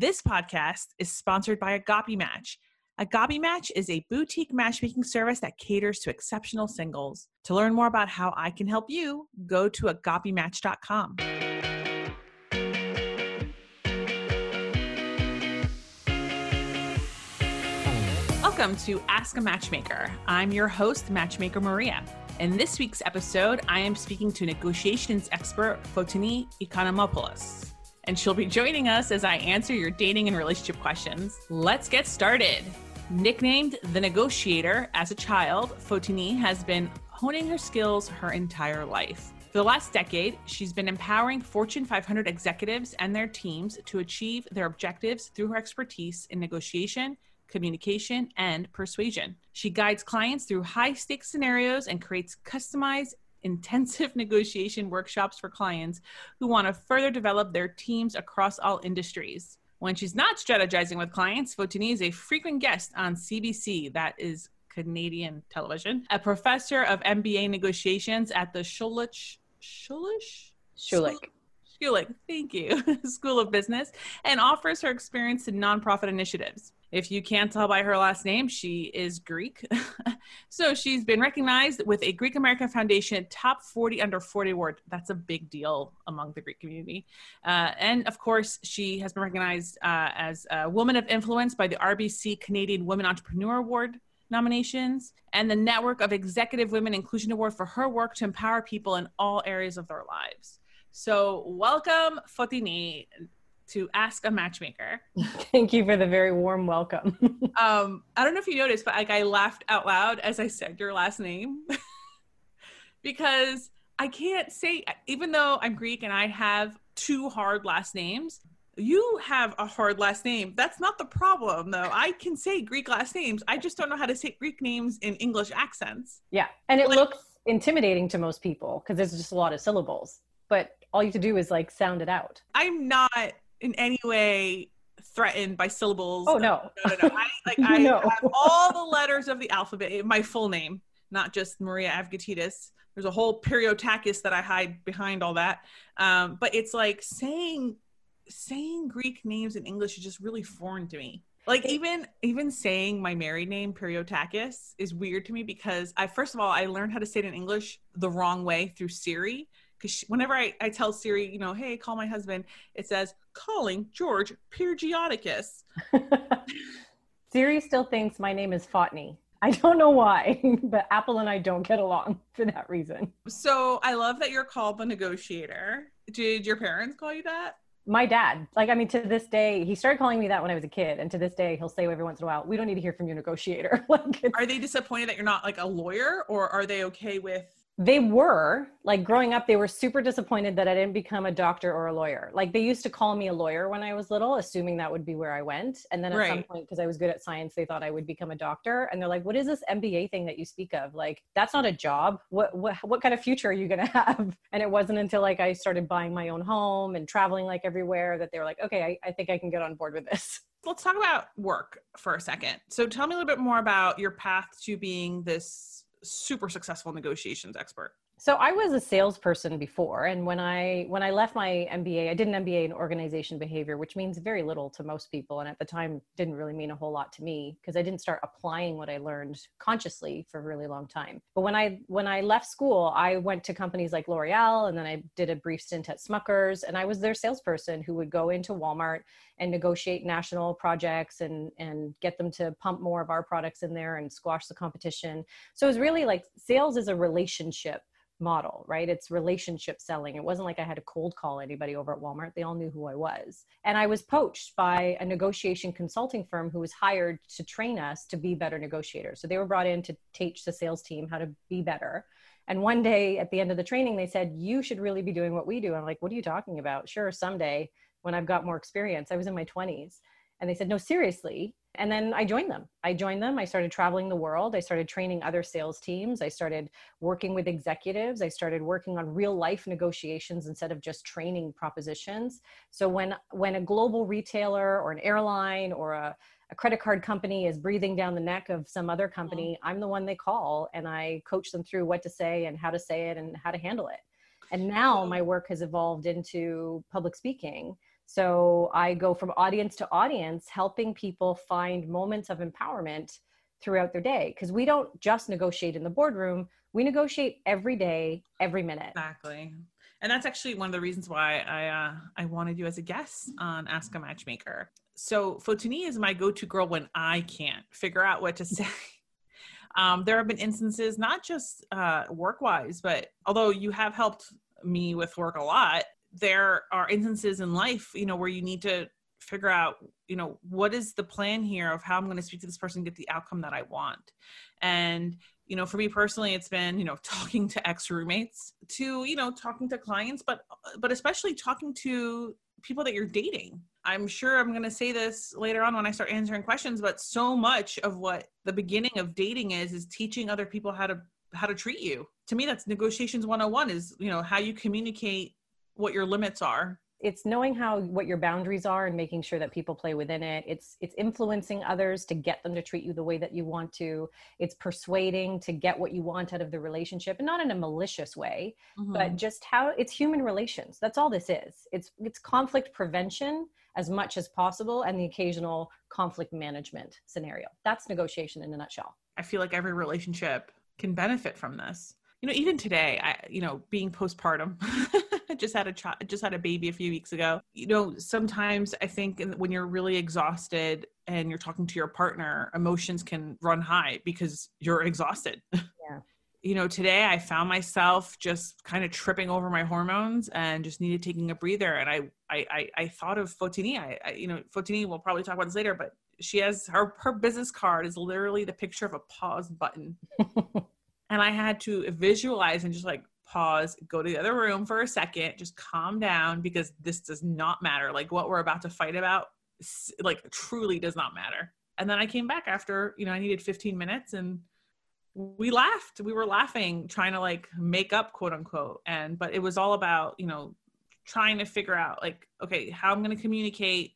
This podcast is sponsored by Agape Match. Agape Match is a boutique matchmaking service that caters to exceptional singles. To learn more about how I can help you, go to agapematch.com. Welcome to Ask a Matchmaker. I'm your host, Matchmaker Maria. In this week's episode, I am speaking to negotiations expert Fotini Iconomopoulos and she'll be joining us as I answer your dating and relationship questions. Let's get started. Nicknamed the negotiator as a child, Fotini has been honing her skills her entire life. For the last decade, she's been empowering Fortune 500 executives and their teams to achieve their objectives through her expertise in negotiation, communication, and persuasion. She guides clients through high stakes scenarios and creates customized intensive negotiation workshops for clients who want to further develop their teams across all industries. When she's not strategizing with clients, Fotini is a frequent guest on CBC, that is Canadian television, a professor of MBA negotiations at the Schulich, Schulich? Schulich. Schulich, thank you, School of Business, and offers her experience in nonprofit initiatives. If you can't tell by her last name, she is Greek. so she's been recognized with a Greek American Foundation Top 40 Under 40 award. That's a big deal among the Greek community. Uh, and of course, she has been recognized uh, as a Woman of Influence by the RBC Canadian Women Entrepreneur Award nominations and the Network of Executive Women Inclusion Award for her work to empower people in all areas of their lives. So, welcome, Fotini, to Ask a Matchmaker. Thank you for the very warm welcome. um, I don't know if you noticed, but like I laughed out loud as I said your last name because I can't say, even though I'm Greek and I have two hard last names, you have a hard last name. That's not the problem, though. I can say Greek last names. I just don't know how to say Greek names in English accents. Yeah. And it like, looks intimidating to most people because there's just a lot of syllables. But all you have to do is like sound it out. I'm not in any way threatened by syllables. Oh no, no, no, no. I like I no. have all the letters of the alphabet. My full name, not just Maria Avgitidis. There's a whole Periotakis that I hide behind all that. Um, but it's like saying saying Greek names in English is just really foreign to me. Like even even saying my married name Periotakis is weird to me because I first of all I learned how to say it in English the wrong way through Siri because whenever I, I tell Siri, you know, hey, call my husband, it says calling George Pyrgioticus. Siri still thinks my name is Fotney. I don't know why, but Apple and I don't get along for that reason. So I love that you're called the negotiator. Did your parents call you that? My dad, like, I mean, to this day, he started calling me that when I was a kid. And to this day, he'll say every once in a while, we don't need to hear from your negotiator. like, are they disappointed that you're not like a lawyer or are they okay with they were like growing up they were super disappointed that i didn't become a doctor or a lawyer. Like they used to call me a lawyer when i was little assuming that would be where i went. And then at right. some point because i was good at science they thought i would become a doctor. And they're like what is this mba thing that you speak of? Like that's not a job. What what, what kind of future are you going to have? And it wasn't until like i started buying my own home and traveling like everywhere that they were like okay I, I think i can get on board with this. Let's talk about work for a second. So tell me a little bit more about your path to being this super successful negotiations expert? So I was a salesperson before, and when I when I left my MBA, I did an MBA in organization behavior, which means very little to most people, and at the time didn't really mean a whole lot to me because I didn't start applying what I learned consciously for a really long time. But when I when I left school, I went to companies like L'Oreal, and then I did a brief stint at Smuckers, and I was their salesperson who would go into Walmart and negotiate national projects and and get them to pump more of our products in there and squash the competition. So it was really like sales is a relationship model, right? It's relationship selling. It wasn't like I had to cold call anybody over at Walmart. They all knew who I was. And I was poached by a negotiation consulting firm who was hired to train us to be better negotiators. So they were brought in to teach the sales team how to be better. And one day at the end of the training, they said, You should really be doing what we do. I'm like, What are you talking about? Sure, someday when I've got more experience. I was in my 20s. And they said, No, seriously, and then I joined them. I joined them. I started traveling the world. I started training other sales teams. I started working with executives. I started working on real life negotiations instead of just training propositions. So when when a global retailer or an airline or a, a credit card company is breathing down the neck of some other company, mm-hmm. I'm the one they call and I coach them through what to say and how to say it and how to handle it. And now my work has evolved into public speaking so I go from audience to audience, helping people find moments of empowerment throughout their day. Because we don't just negotiate in the boardroom, we negotiate every day, every minute. Exactly. And that's actually one of the reasons why I uh, I wanted you as a guest on Ask a Matchmaker. So Fotini is my go-to girl when I can't figure out what to say. Um, there have been instances, not just uh, work-wise, but although you have helped me with work a lot, there are instances in life, you know, where you need to figure out, you know, what is the plan here of how I'm going to speak to this person get the outcome that I want. And, you know, for me personally, it's been, you know, talking to ex roommates to, you know, talking to clients, but, but especially talking to people that you're dating. I'm sure I'm going to say this later on when I start answering questions, but so much of what the beginning of dating is, is teaching other people how to, how to treat you. To me, that's negotiations 101 is, you know, how you communicate what your limits are. It's knowing how what your boundaries are and making sure that people play within it. It's it's influencing others to get them to treat you the way that you want to. It's persuading to get what you want out of the relationship and not in a malicious way mm-hmm. but just how it's human relations. That's all this is. It's it's conflict prevention as much as possible and the occasional conflict management scenario. That's negotiation in a nutshell. I feel like every relationship can benefit from this. You know even today i you know being postpartum just had a child just had a baby a few weeks ago. You know sometimes i think when you're really exhausted and you're talking to your partner emotions can run high because you're exhausted. Yeah. You know today i found myself just kind of tripping over my hormones and just needed taking a breather and i i i, I thought of fotini. I, I you know fotini we'll probably talk about this later but she has her her business card is literally the picture of a pause button. And I had to visualize and just like pause, go to the other room for a second, just calm down because this does not matter. Like what we're about to fight about, like truly does not matter. And then I came back after, you know, I needed 15 minutes and we laughed. We were laughing, trying to like make up, quote unquote. And, but it was all about, you know, trying to figure out like, okay, how I'm going to communicate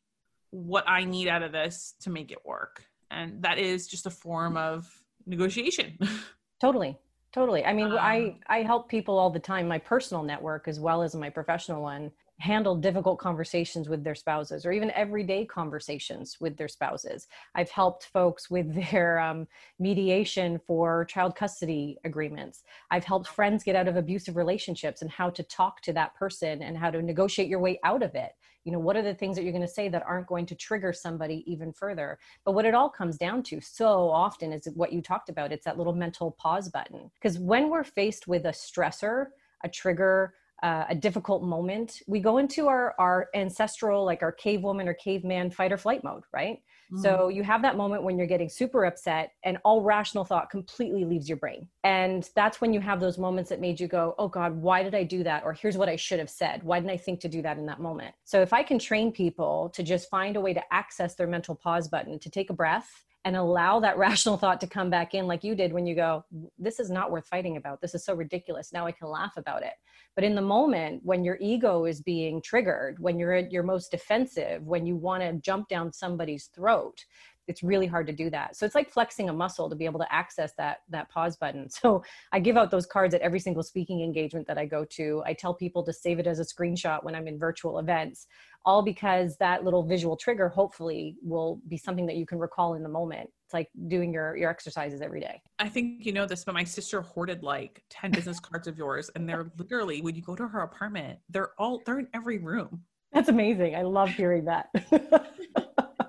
what I need out of this to make it work. And that is just a form of negotiation. Totally. Totally. I mean, um, I I help people all the time, my personal network as well as my professional one, handle difficult conversations with their spouses or even everyday conversations with their spouses. I've helped folks with their um, mediation for child custody agreements. I've helped friends get out of abusive relationships and how to talk to that person and how to negotiate your way out of it you know what are the things that you're going to say that aren't going to trigger somebody even further but what it all comes down to so often is what you talked about it's that little mental pause button because when we're faced with a stressor a trigger uh, a difficult moment we go into our our ancestral like our cave woman or caveman fight or flight mode right so mm-hmm. you have that moment when you're getting super upset and all rational thought completely leaves your brain. And that's when you have those moments that made you go, oh God, why did I do that? Or here's what I should have said. Why didn't I think to do that in that moment? So if I can train people to just find a way to access their mental pause button, to take a breath and allow that rational thought to come back in like you did when you go this is not worth fighting about. This is so ridiculous. Now i can laugh about it. But in the moment when your ego is being triggered when you're at your most defensive when you want to jump down somebody's throat it's really hard to do that. So it's like flexing a muscle to be able to access that that pause button. So i give out those cards at every single speaking engagement that i go to. I tell people to save it as a screenshot when i'm in virtual events all because that little visual trigger hopefully will be something that you can recall in the moment. It's like doing your your exercises every day. I think you know this but my sister hoarded like 10 business cards of yours and they're literally when you go to her apartment they're all they're in every room. That's amazing. I love hearing that.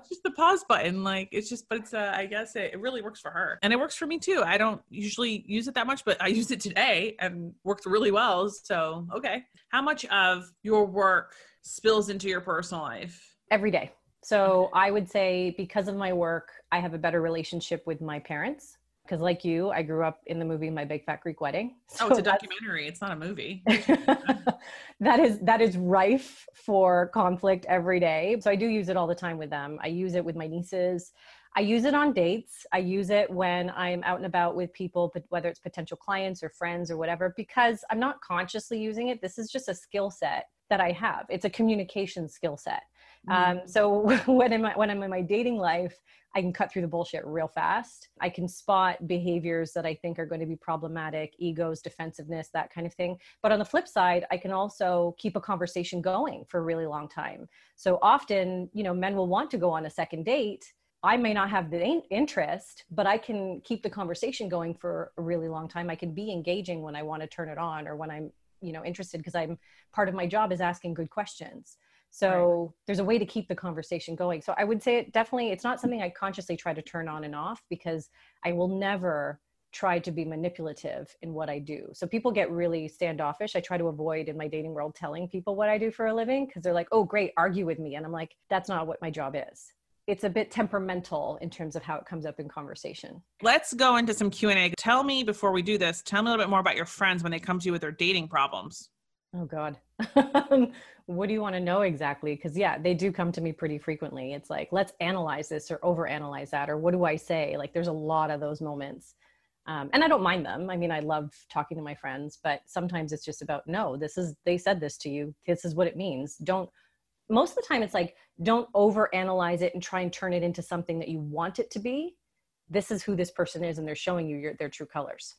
Just the pause button like it's just but it's uh, i guess it, it really works for her. And it works for me too. I don't usually use it that much but i used it today and worked really well. So okay. How much of your work spills into your personal life? Every day. So I would say because of my work, I have a better relationship with my parents. Because, like you, I grew up in the movie My Big Fat Greek Wedding. Oh, so oh, it's a documentary. It's not a movie. that is that is rife for conflict every day. So I do use it all the time with them. I use it with my nieces. I use it on dates. I use it when I'm out and about with people, but whether it's potential clients or friends or whatever, because I'm not consciously using it. This is just a skill set that I have. It's a communication skill set. Um, mm. so when I'm when I'm in my dating life, I can cut through the bullshit real fast. I can spot behaviors that I think are going to be problematic, egos, defensiveness, that kind of thing. But on the flip side, I can also keep a conversation going for a really long time. So often, you know, men will want to go on a second date. I may not have the interest, but I can keep the conversation going for a really long time. I can be engaging when I want to turn it on or when I'm you know interested because i'm part of my job is asking good questions. So right. there's a way to keep the conversation going. So i would say it definitely it's not something i consciously try to turn on and off because i will never try to be manipulative in what i do. So people get really standoffish. I try to avoid in my dating world telling people what i do for a living because they're like oh great argue with me. And i'm like that's not what my job is it's a bit temperamental in terms of how it comes up in conversation. Let's go into some Q&A. Tell me before we do this, tell me a little bit more about your friends when they come to you with their dating problems. Oh god. what do you want to know exactly? Cuz yeah, they do come to me pretty frequently. It's like, let's analyze this or overanalyze that or what do I say? Like there's a lot of those moments. Um, and I don't mind them. I mean, I love talking to my friends, but sometimes it's just about no, this is they said this to you. This is what it means. Don't most of the time it's like don't over analyze it and try and turn it into something that you want it to be. This is who this person is and they're showing you your, their true colors.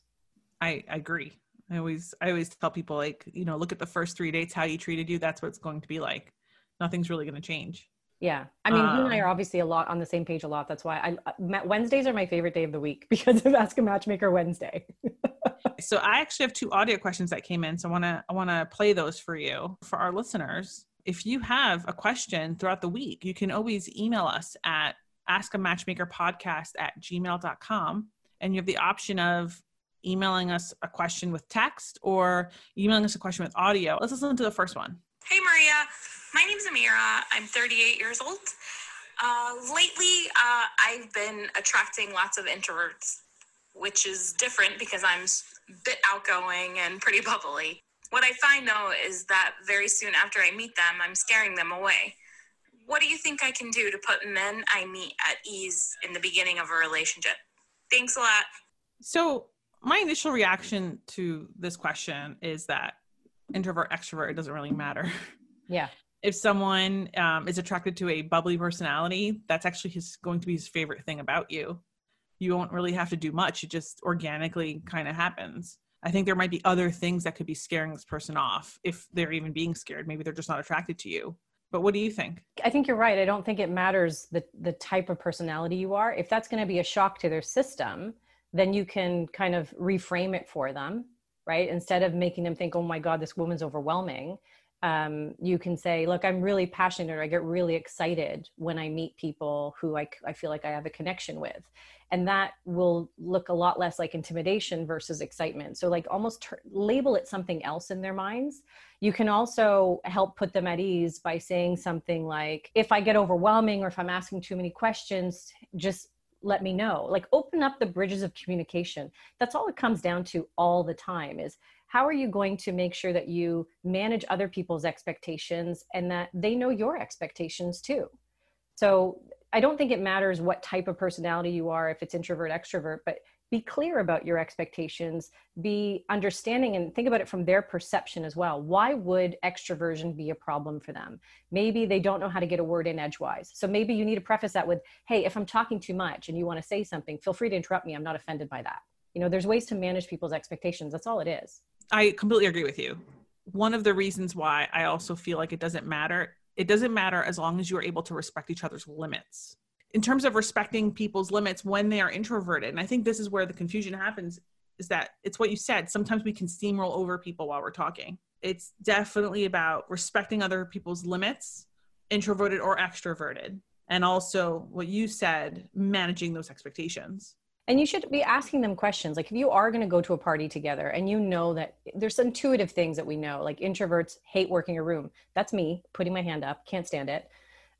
I, I agree. I always i always tell people like you know look at the first three dates how you treated you that's what it's going to be like. Nothing's really going to change. Yeah. I mean um, you and i are um, obviously a lot on the same page a lot. That's why i wednesdays are my favorite day of the week because of ask a matchmaker wednesday. So i actually have two audio questions that came in so i want to i want to play those for you for our listeners if you have a question throughout the week, you can always email us at askamatchmakerpodcast at gmail.com. And you have the option of emailing us a question with text or emailing us a question with audio. Let's listen to the first one. Hey, Maria. My name is Amira. I'm 38 years old. Uh, lately, uh, I've been attracting lots of introverts, which is different because I'm a bit outgoing and pretty bubbly. What I find though is that very soon after I meet them, I'm scaring them away. What do you think I can do to put men I meet at ease in the beginning of a relationship? Thanks a lot. So, my initial reaction to this question is that introvert, extrovert, it doesn't really matter. Yeah. If someone um, is attracted to a bubbly personality, that's actually his going to be his favorite thing about you. You won't really have to do much; it just organically kind of happens. I think there might be other things that could be scaring this person off if they're even being scared. Maybe they're just not attracted to you. But what do you think? I think you're right. I don't think it matters the the type of personality you are. If that's going to be a shock to their system, then you can kind of reframe it for them, right? Instead of making them think, "Oh my god, this woman's overwhelming." Um, you can say, look, I'm really passionate or I get really excited when I meet people who I, I feel like I have a connection with. And that will look a lot less like intimidation versus excitement. So like almost ter- label it something else in their minds. You can also help put them at ease by saying something like if i get overwhelming or if i'm asking too many questions just let me know. Like open up the bridges of communication. That's all it comes down to all the time is how are you going to make sure that you manage other people's expectations and that they know your expectations too? So I don't think it matters what type of personality you are, if it's introvert, extrovert, but be clear about your expectations be understanding and think about it from their perception as well. Why would extroversion be a problem for them? Maybe they don't know how to get a word in edgewise. So maybe you need to preface that with hey if i'm talking too much and you want to say something feel free to interrupt me. I'm not offended by that. You know there's ways to manage people's expectations. That's all it is i completely agree with you. One of the reasons why i also feel like it doesn't matter it doesn't matter as long as you are able to respect each other's limits. In terms of respecting people's limits when they are introverted and i think this is where the confusion happens is that it's what you said sometimes we can steamroll over people while we're talking. It's definitely about respecting other people's limits introverted or extroverted and also what you said managing those expectations and you should be asking them questions. Like if you are going to go to a party together and you know that there's intuitive things that we know like introverts hate working a room. That's me putting my hand up can't stand it.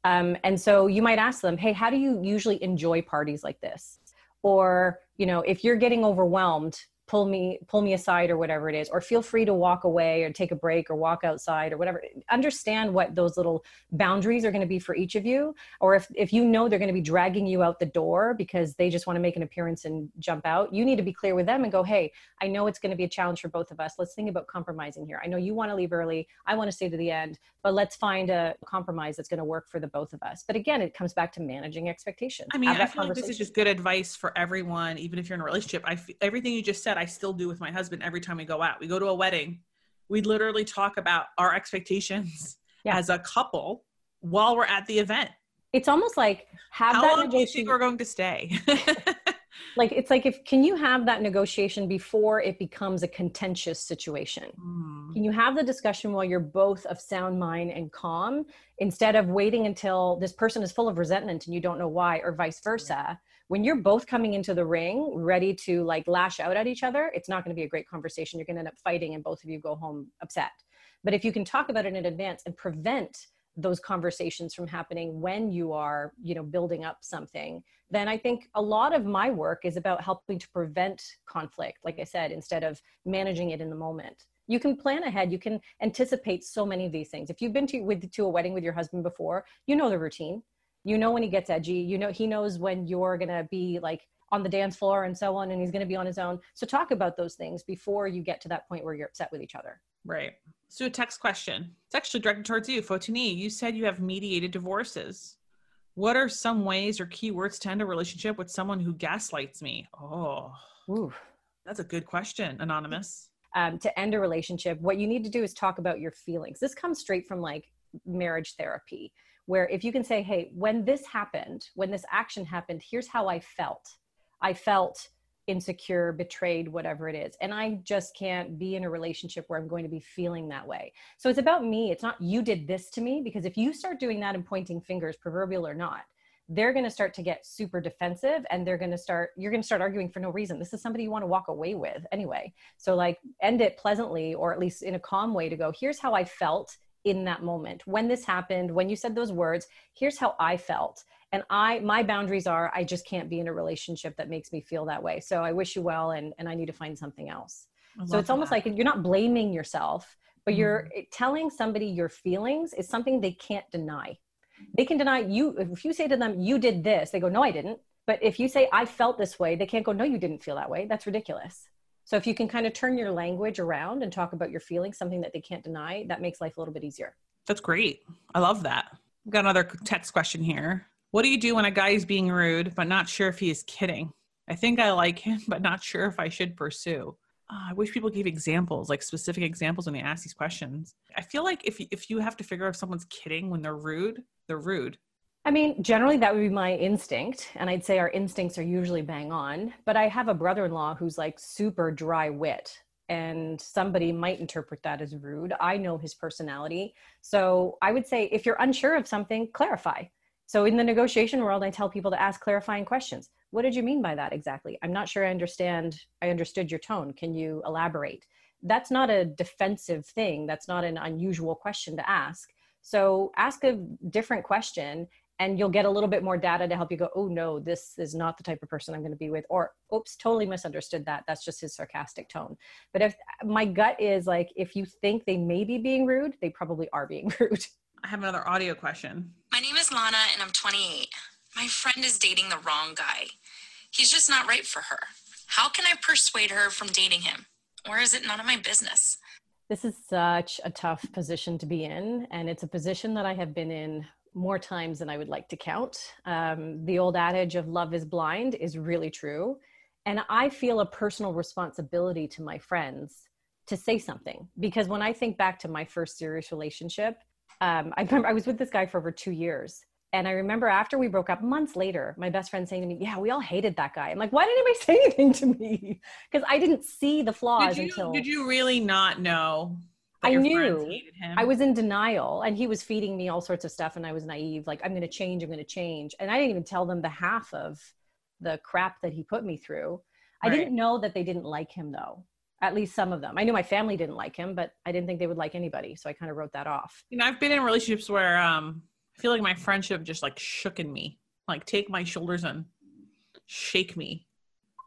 Um, and so you might ask them, hey, how do you usually enjoy parties like this? Or, you know, if you're getting overwhelmed, pull me pull me aside or whatever it is or feel free to walk away or take a break or walk outside or whatever. Understand what those little boundaries are going to be for each of you or if if you know they're going to be dragging you out the door because they just want to make an appearance and jump out you need to be clear with them and go hey i know it's going to be a challenge for both of us. Let's think about compromising here. I know you want to leave early. I want to stay to the end but let's find a compromise that's going to work for the both of us. But again it comes back to managing expectations. I mean i feel like this is just good advice for everyone even if you're in a relationship. I everything you just said I still do with my husband every time we go out. We go to a wedding. We literally talk about our expectations yeah. as a couple while we're at the event. It's almost like have How that long do you think we're going to stay? like it's like if can you have that negotiation before it becomes a contentious situation mm. can you have the discussion while you're both of sound mind and calm instead of waiting until this person is full of resentment and you don't know why or vice versa when you're both coming into the ring ready to like lash out at each other it's not going to be a great conversation. You're going to end up fighting and both of you go home upset. But if you can talk about it in advance and prevent those conversations from happening when you are you know building up something then i think a lot of my work is about helping to prevent conflict like i said instead of managing it in the moment. You can plan ahead. You can anticipate so many of these things. If you've been to with to a wedding with your husband before you know the routine you know when he gets edgy you know he knows when you're going to be like on the dance floor and so on and he's going to be on his own. So talk about those things before you get to that point where you're upset with each other. Right. So a text question. It's actually directed towards you fotini you said you have mediated divorces. What are some ways or keywords to end a relationship with someone who gaslights me? Oh Ooh. that's a good question. Anonymous. Um, to end a relationship what you need to do is talk about your feelings. This comes straight from like marriage therapy where if you can say hey when this happened when this action happened here's how i felt. I felt insecure betrayed whatever it is and i just can't be in a relationship where i'm going to be feeling that way. So it's about me. It's not you did this to me because if you start doing that and pointing fingers proverbial or not they're going to start to get super defensive and they're going to start you're going to start arguing for no reason. This is somebody you want to walk away with anyway. So like end it pleasantly or at least in a calm way to go here's how i felt in that moment. When this happened when you said those words here's how i felt. And i my boundaries are i just can't be in a relationship that makes me feel that way. So i wish you well and and i need to find something else. So it's almost that. like you're not blaming yourself but mm-hmm. you're telling somebody your feelings is something they can't deny. They can deny you if you say to them you did this they go no i didn't. But if you say i felt this way they can't go no you didn't feel that way. That's ridiculous so if you can kind of turn your language around and talk about your feelings, something that they can't deny, that makes life a little bit easier. That's great. I love that. I've got another text question here. What do you do when a guy is being rude, but not sure if he is kidding? I think I like him, but not sure if I should pursue. Oh, I wish people gave examples, like specific examples when they ask these questions. I feel like if if you have to figure out if someone's kidding when they're rude, they're rude. I mean, generally that would be my instinct. And I'd say our instincts are usually bang on. But I have a brother in law who's like super dry wit. And somebody might interpret that as rude. I know his personality. So I would say if you're unsure of something, clarify. So in the negotiation world, I tell people to ask clarifying questions. What did you mean by that exactly? I'm not sure I understand. I understood your tone. Can you elaborate? That's not a defensive thing. That's not an unusual question to ask. So ask a different question and you'll get a little bit more data to help you go oh no this is not the type of person i'm going to be with or oops totally misunderstood that that's just his sarcastic tone but if my gut is like if you think they may be being rude they probably are being rude i have another audio question my name is lana and i'm 28 my friend is dating the wrong guy he's just not right for her How can I persuade her from dating him? Or is it none of my business? This is such a tough position to be in. And it's a position that I have been in more times than I would like to count. Um, the old adage of love is blind is really true. And I feel a personal responsibility to my friends to say something because when I think back to my first serious relationship, um, I remember I was with this guy for over two years. And I remember after we broke up months later, my best friend saying to me, Yeah, we all hated that guy. I'm like, Why didn't anybody say anything to me? Because I didn't see the flaws did you, until. Did you really not know I knew I was in denial and he was feeding me all sorts of stuff and I was naive like I'm going to change I'm going to change and I didn't even tell them the half of the crap that he put me through. Right. I didn't know that they didn't like him though. At least some of them. I knew my family didn't like him, but I didn't think they would like anybody, so I kind of wrote that off. You know, I've been in relationships where um I feel like my friendship just like shook in me. Like take my shoulders and shake me.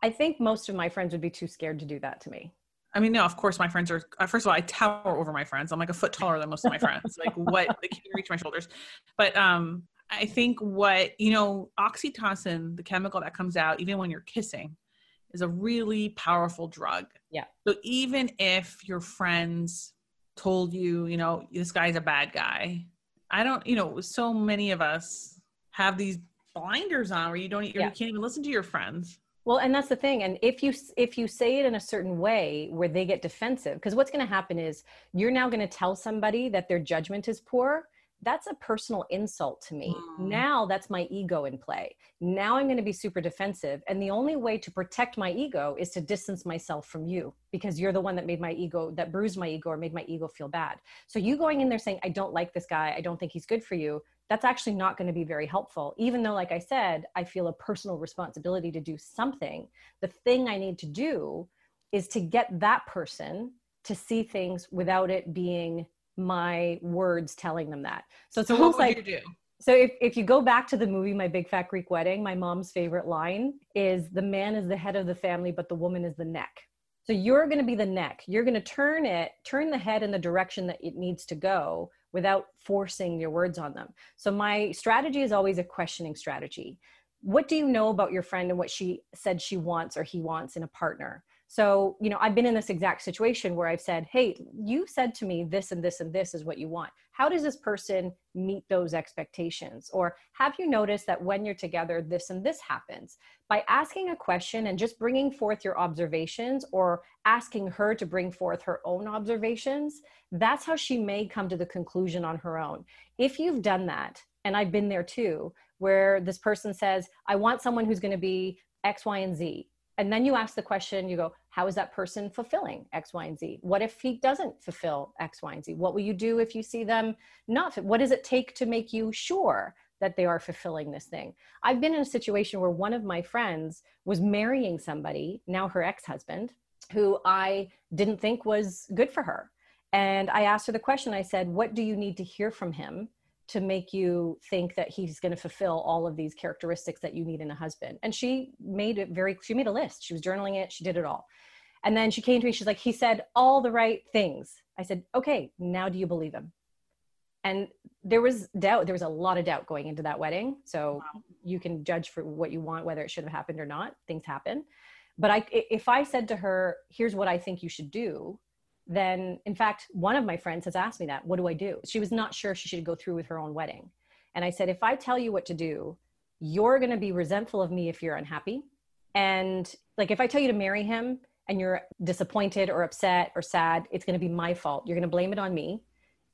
I think most of my friends would be too scared to do that to me. I mean, no, of course my friends are. Uh, first of all, I tower over my friends. I'm like a foot taller than most of my friends. like what they can't reach my shoulders. But um, I think what you know, oxytocin, the chemical that comes out even when you're kissing, is a really powerful drug. Yeah. So even if your friends told you, you know, this guy's a bad guy, I don't. You know, so many of us have these blinders on where you don't. Yeah. You can't even listen to your friends. Well, and that's the thing. And if you if you say it in a certain way where they get defensive, because what's going to happen is you're now going to tell somebody that their judgment is poor. That's a personal insult to me. Mm. Now that's my ego in play. Now I'm going to be super defensive. And the only way to protect my ego is to distance myself from you because you're the one that made my ego, that bruised my ego or made my ego feel bad. So you going in there saying, I don't like this guy, I don't think he's good for you, that's actually not going to be very helpful. Even though, like I said, I feel a personal responsibility to do something, the thing I need to do is to get that person to see things without it being my words telling them that. So it's so almost like so if, if you go back to the movie My Big Fat Greek Wedding, my mom's favorite line is the man is the head of the family, but the woman is the neck. So you're going to be the neck. You're going to turn it, turn the head in the direction that it needs to go without forcing your words on them. So my strategy is always a questioning strategy. What do you know about your friend and what she said she wants or he wants in a partner? So, you know, I've been in this exact situation where I've said, Hey, you said to me this and this and this is what you want. How does this person meet those expectations? Or have you noticed that when you're together, this and this happens? By asking a question and just bringing forth your observations or asking her to bring forth her own observations, that's how she may come to the conclusion on her own. If you've done that, and I've been there too, where this person says, I want someone who's going to be X, Y, and Z and then you ask the question you go how is that person fulfilling x y and z? What if he doesn't fulfill x y and z? What will you do if you see them not what does it take to make you sure that they are fulfilling this thing? I've been in a situation where one of my friends was marrying somebody now her ex-husband who i didn't think was good for her. And i asked her the question i said what do you need to hear from him to make you think that he's going to fulfill all of these characteristics that you need in a husband. And she made it very, she made a list. She was journaling it. She did it all. And then she came to me. She's like, he said all the right things. I said, okay, now do you believe him? And there was doubt. There was a lot of doubt going into that wedding. So wow. you can judge for what you want, whether it should have happened or not. Things happen. But I, if I said to her, here's what I think you should do, then in fact one of my friends has asked me that what do i do? She was not sure she should go through with her own wedding. And i said if i tell you what to do you're going to be resentful of me if you're unhappy. And like if i tell you to marry him and you're disappointed or upset or sad it's going to be my fault. You're going to blame it on me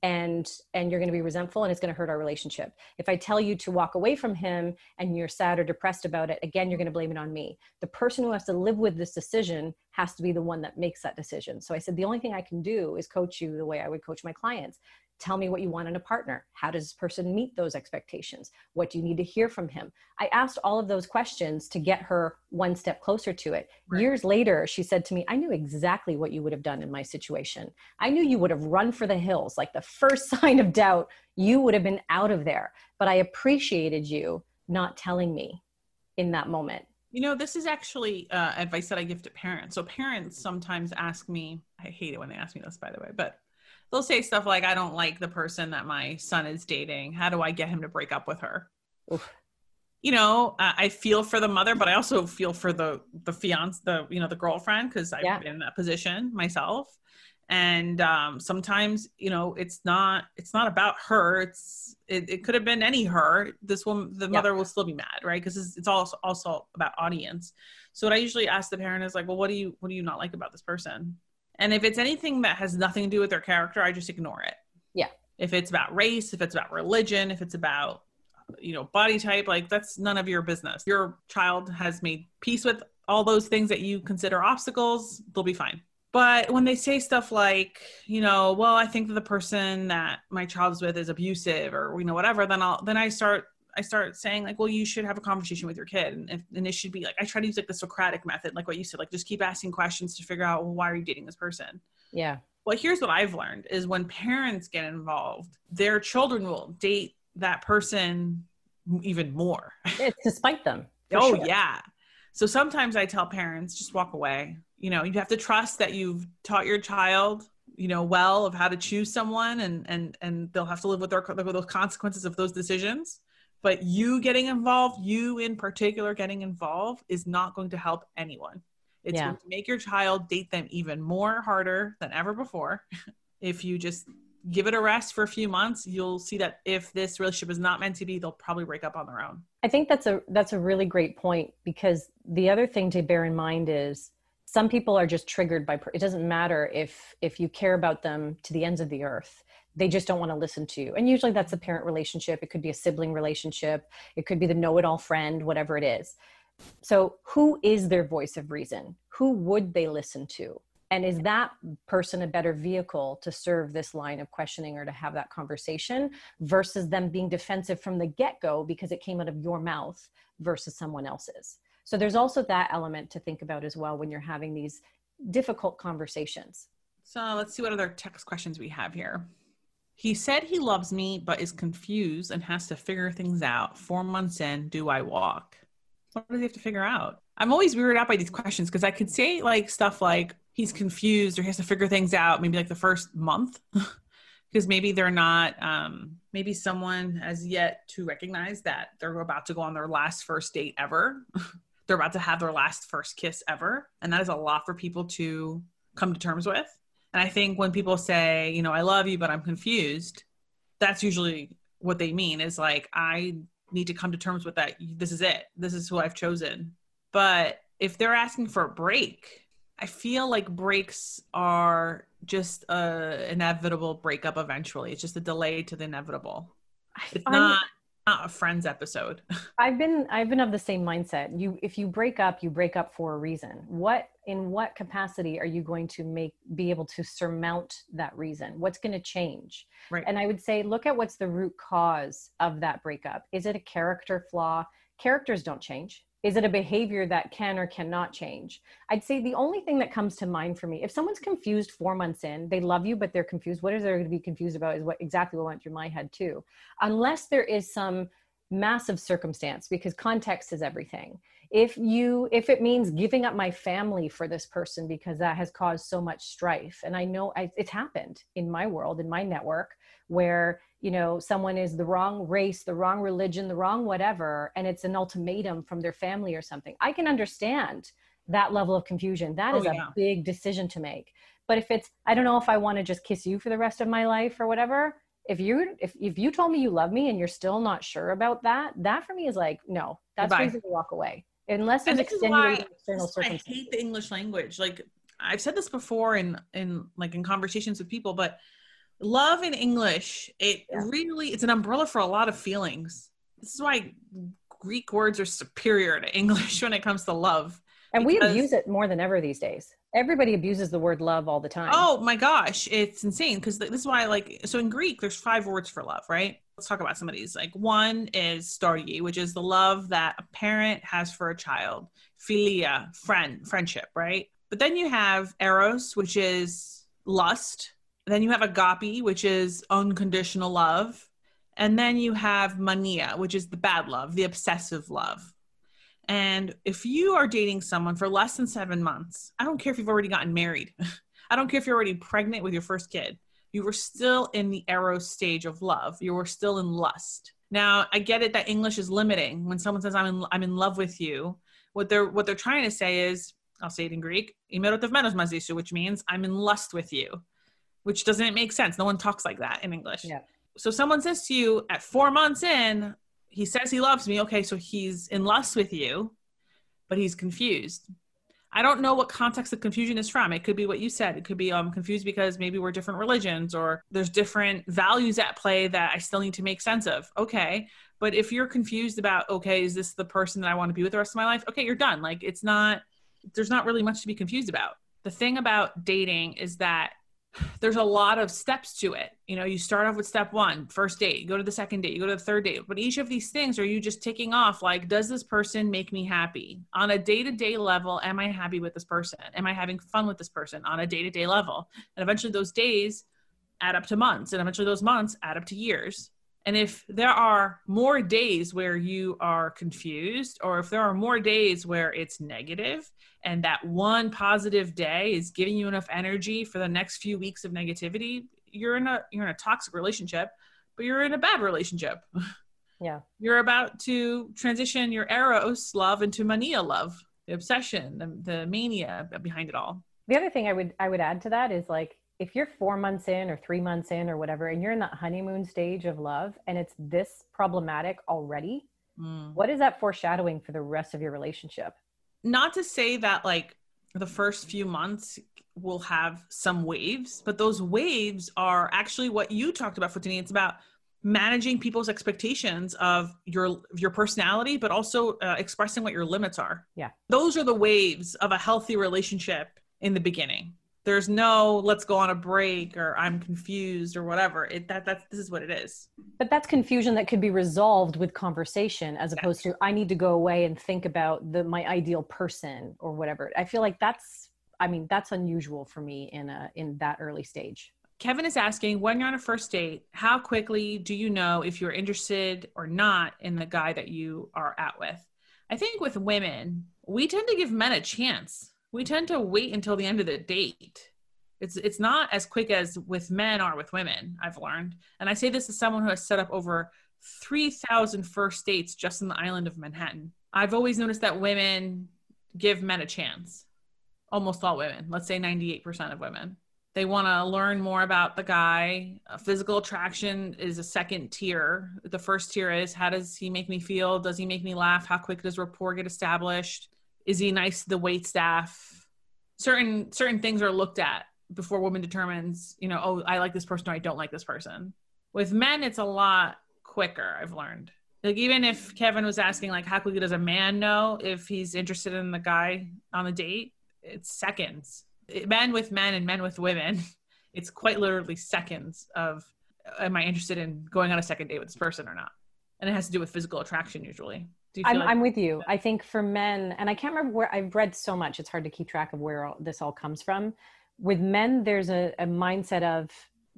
and and you're going to be resentful and it's going to hurt our relationship. If i tell you to walk away from him and you're sad or depressed about it again you're going to blame it on me. The person who has to live with this decision has to be the one that makes that decision. So i said the only thing i can do is coach you the way i would coach my clients tell me what you want in a partner. How does this person meet those expectations? What do you need to hear from him? I asked all of those questions to get her one step closer to it. Right. years later she said to me i knew exactly what you would have done in my situation. I knew you would have run for the hills. Like the first sign of doubt you would have been out of there. But i appreciated you not telling me in that moment. You know, this is actually uh, advice that I give to parents. So parents sometimes ask me, I hate it when they ask me this, by the way, but they'll say stuff like, I don't like the person that my son is dating. How do I get him to break up with her? Oof. you know, uh, I feel for the mother, but I also feel for the the fiance, the you know, the girlfriend, because I've yeah. been in that position myself. And um, sometimes, you know, it's not it's not about her. It's it, it could have been any her. This woman, the mother, will still be mad, right? Because it's, it's also also about audience. So what I usually ask the parent is like, well, what do you what do you not like about this person? And if it's anything that has nothing to do with their character, I just ignore it. Yeah. If it's about race, if it's about religion, if it's about you know body type like that's none of your business your child has made peace with all those things that you consider obstacles they'll be fine but when they say stuff like you know well i think that the person that my child is with is abusive or you know whatever then i'll then i start i start saying like well you should have a conversation with your kid and, if, and it should be like i try to use like the socratic method like what you said like just keep asking questions to figure out well, why are you dating this person yeah well here's what i've learned is when parents get involved their children will date that person even more. It's to spite them. oh sure. yeah. So sometimes I tell parents just walk away. You know, you have to trust that you've taught your child, you know, well of how to choose someone, and and and they'll have to live with their with those consequences of those decisions. But you getting involved, you in particular getting involved, is not going to help anyone. It's yeah. going to make your child date them even more harder than ever before if you just give it a rest for a few months you'll see that if this relationship is not meant to be they'll probably break up on their own i think that's a that's a really great point because the other thing to bear in mind is some people are just triggered by it doesn't matter if if you care about them to the ends of the earth they just don't want to listen to you. And usually that's a parent relationship. It could be a sibling relationship. It could be the know-it-all friend whatever it is. So who is their voice of reason? Who would they listen to? And is that person a better vehicle to serve this line of questioning or to have that conversation versus them being defensive from the get-go because it came out of your mouth versus someone else's? So there's also that element to think about as well when you're having these difficult conversations. So let's see what other text questions we have here he said he loves me but is confused and has to figure things out. Four months in do i walk? What does he have to figure out? I'm always weirded out by these questions because i could say like stuff like he's confused or he has to figure things out maybe like the first month because maybe they're not um, maybe someone has yet to recognize that they're about to go on their last first date ever. They're about to have their last first kiss ever. And that is a lot for people to come to terms with and i think when people say you know i love you but i'm confused that's usually what they mean is like i need to come to terms with that this is it this is who i've chosen but if they're asking for a break I feel like breaks are just a inevitable breakup eventually. It's just a delay to the inevitable. It's not not a friends episode. I've been I've been of the same mindset. You if you break up, you break up for a reason. What in what capacity are you going to make be able to surmount that reason? What's going to change? Right. And I would say look at what's the root cause of that breakup. Is it a character flaw? Characters don't change is it a behavior that can or cannot change? I'd say the only thing that comes to mind for me, if someone's confused four months in, they love you, but they're confused. What is there to be confused about is what exactly what went through my head too. Unless there is some massive circumstance because context is everything if you if it means giving up my family for this person because that has caused so much strife and i know I, it's happened in my world in my network where you know someone is the wrong race the wrong religion the wrong whatever and it's an ultimatum from their family or something. I can understand that level of confusion. That oh, is yeah. a big decision to make. But if it's i don't know if i want to just kiss you for the rest of my life or whatever. If you if, if you told me you love me and you're still not sure about that that for me is like no that's Goodbye. reason to walk away unless there's extenuating external circumstances i hate the english language. Like i've said this before in in like in conversations with people but love in english it yeah. really it's an umbrella for a lot of feelings. This is why greek words are superior to english when it comes to love and we abuse it more than ever these days. Everybody abuses the word love all the time. Oh my gosh it's insane because this is why like so in greek there's five words for love right let's talk about some of these like one is storge which is the love that a parent has for a child philia friend friendship right but then you have eros which is lust then you have agape, which is unconditional love. And then you have mania, which is the bad love, the obsessive love. And if you are dating someone for less than seven months, I don't care if you've already gotten married. I don't care if you're already pregnant with your first kid. You were still in the eros stage of love. You were still in lust. Now, I get it that English is limiting. When someone says I'm in I'm in love with you, what they're what they're trying to say is, I'll say it in Greek, which means I'm in lust with you, which doesn't make sense. No one talks like that in English. Yeah. So someone says to you at four months in, he says he loves me. Okay, so he's in lust with you, but he's confused. I don't know what context the confusion is from. It could be what you said. It could be I'm um confused because maybe we're different religions or there's different values at play that I still need to make sense of. Okay. But if you're confused about, okay, is this the person that I want to be with the rest of my life? Okay, you're done. Like it's not there's not really much to be confused about. The thing about dating is that there's a lot of steps to it. You know, you start off with step one, first date, you go to the second date, you go to the third date. But each of these things are you just ticking off like, does this person make me happy? On a day to day level, am I happy with this person? Am I having fun with this person on a day to day level? And eventually those days add up to months, and eventually those months add up to years. And if there are more days where you are confused, or if there are more days where it's negative, and that one positive day is giving you enough energy for the next few weeks of negativity, you're in a you're in a toxic relationship, but you're in a bad relationship. Yeah. You're about to transition your eros love into mania love, the obsession, the, the mania behind it all. The other thing I would I would add to that is like if you're four months in or three months in or whatever, and you're in that honeymoon stage of love and it's this problematic already, mm. what is that foreshadowing for the rest of your relationship? Not to say that like the first few months will have some waves, but those waves are actually what you talked about, Fotini. It's about managing people's expectations of your your personality but also uh, expressing what your limits are yeah those are the waves of a healthy relationship in the beginning there's no let's go on a break or i'm confused or whatever. It that that's this is what it is. But that's confusion that could be resolved with conversation as opposed to i need to go away and think about the my ideal person or whatever. I feel like that's i mean that's unusual for me in a in that early stage. Kevin is asking when you're on a first date how quickly do you know if you're interested or not in the guy that you are out with? I think with women we tend to give men a chance we tend to wait until the end of the date. It's it's not as quick as with men or with women, I've learned. And I say this as someone who has set up over 3,000 first dates just in the island of Manhattan. I've always noticed that women give men a chance. Almost all women, let's say 98% of women. They want to learn more about the guy. physical attraction is a second tier. The first tier is how does he make me feel? Does he make me laugh? How quick does rapport get established? Is he nice to the wait staff? Certain certain things are looked at before woman determines you know oh i like this person or i don't like this person. With men it's a lot quicker i've learned. Like even if kevin was asking like how quickly does a man know if he's interested in the guy on the date? It's seconds. Men with men and men with women it's quite literally seconds of am i interested in going on a second date with this person or not? And it has to do with physical attraction usually I'm, like- I'm with you. I think for men, and I can't remember where I've read so much, it's hard to keep track of where all, this all comes from. With men, there's a, a mindset of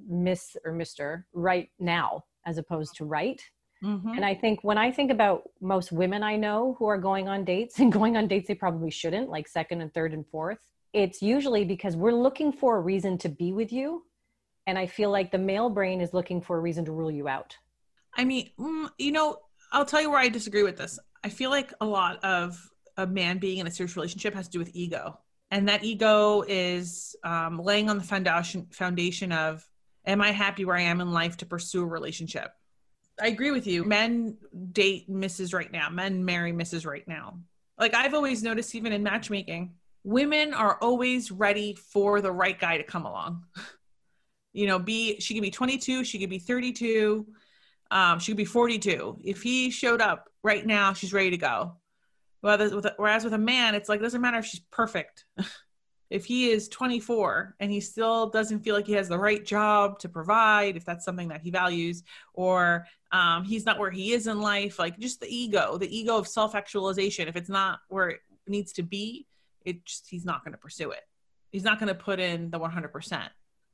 miss or Mr. right now as opposed to right. Mm-hmm. And I think when I think about most women I know who are going on dates and going on dates they probably shouldn't, like second and third and fourth, it's usually because we're looking for a reason to be with you. And I feel like the male brain is looking for a reason to rule you out. I mean, mm, you know, I'll tell you where I disagree with this. I feel like a lot of a man being in a serious relationship has to do with ego, and that ego is um, laying on the foundation foundation of Am I happy where I am in life to pursue a relationship? I agree with you. Men date Mrs. Right Now. Men marry Mrs. Right Now. Like I've always noticed, even in matchmaking, women are always ready for the right guy to come along. you know, be she could be 22, she could be 32, um, she could be 42. If he showed up right now, she's ready to go. Whereas with a, man, it's like, it doesn't matter if she's perfect. if he is 24 and he still doesn't feel like he has the right job to provide, if that's something that he values, or um, he's not where he is in life, like just the ego, the ego of self actualization, if it's not where it needs to be, it just, he's not going to pursue it. He's not going to put in the 100%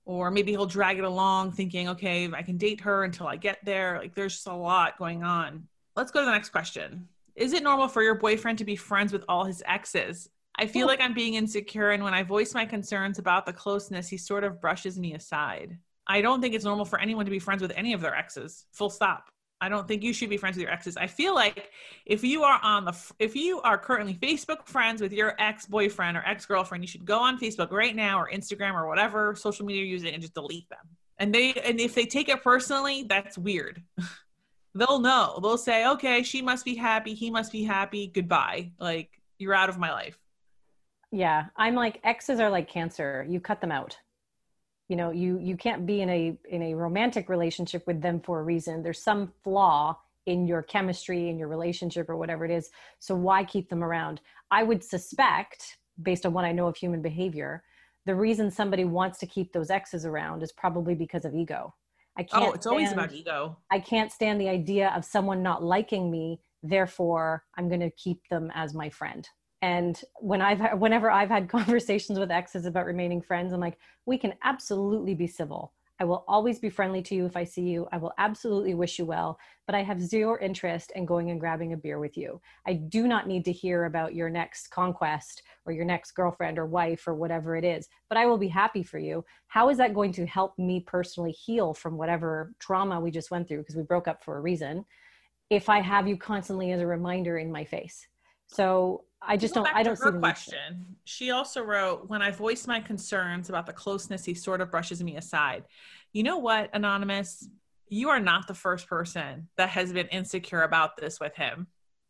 or maybe he'll drag it along thinking okay i can date her until i get there like there's just a lot going on. Let's go to the next question. Is it normal for your boyfriend to be friends with all his exes? I feel like i'm being insecure and when i voice my concerns about the closeness he sort of brushes me aside. I don't think it's normal for anyone to be friends with any of their exes. Full stop I don't think you should be friends with your exes. I feel like if you are on the if you are currently Facebook friends with your ex-boyfriend or ex-girlfriend, you should go on Facebook right now or Instagram or whatever social media you're using and just delete them. And they and if they take it personally, that's weird. They'll know. They'll say, "Okay, she must be happy, he must be happy. Goodbye." Like you're out of my life. Yeah, I'm like exes are like cancer. You cut them out you know you you can't be in a in a romantic relationship with them for a reason. There's some flaw in your chemistry in your relationship or whatever it is. So why keep them around? I would suspect based on what i know of human behavior the reason somebody wants to keep those exes around is probably because of ego. I oh, can't oh it's stand, always about ego. I can't stand the idea of someone not liking me therefore i'm going to keep them as my friend and when i've whenever i've had conversations with exes about remaining friends i'm like we can absolutely be civil. I will always be friendly to you if i see you. I will absolutely wish you well but i have zero interest in going and grabbing a beer with you. I do not need to hear about your next conquest or your next girlfriend or wife or whatever it is but i will be happy for you. How is that going to help me personally heal from whatever trauma we just went through? Because we broke up for a reason. If i have you constantly as a reminder in my face. So I just don't. I don't see her question. She also wrote, "When I voice my concerns about the closeness, he sort of brushes me aside." You know what, anonymous? You are not the first person that has been insecure about this with him.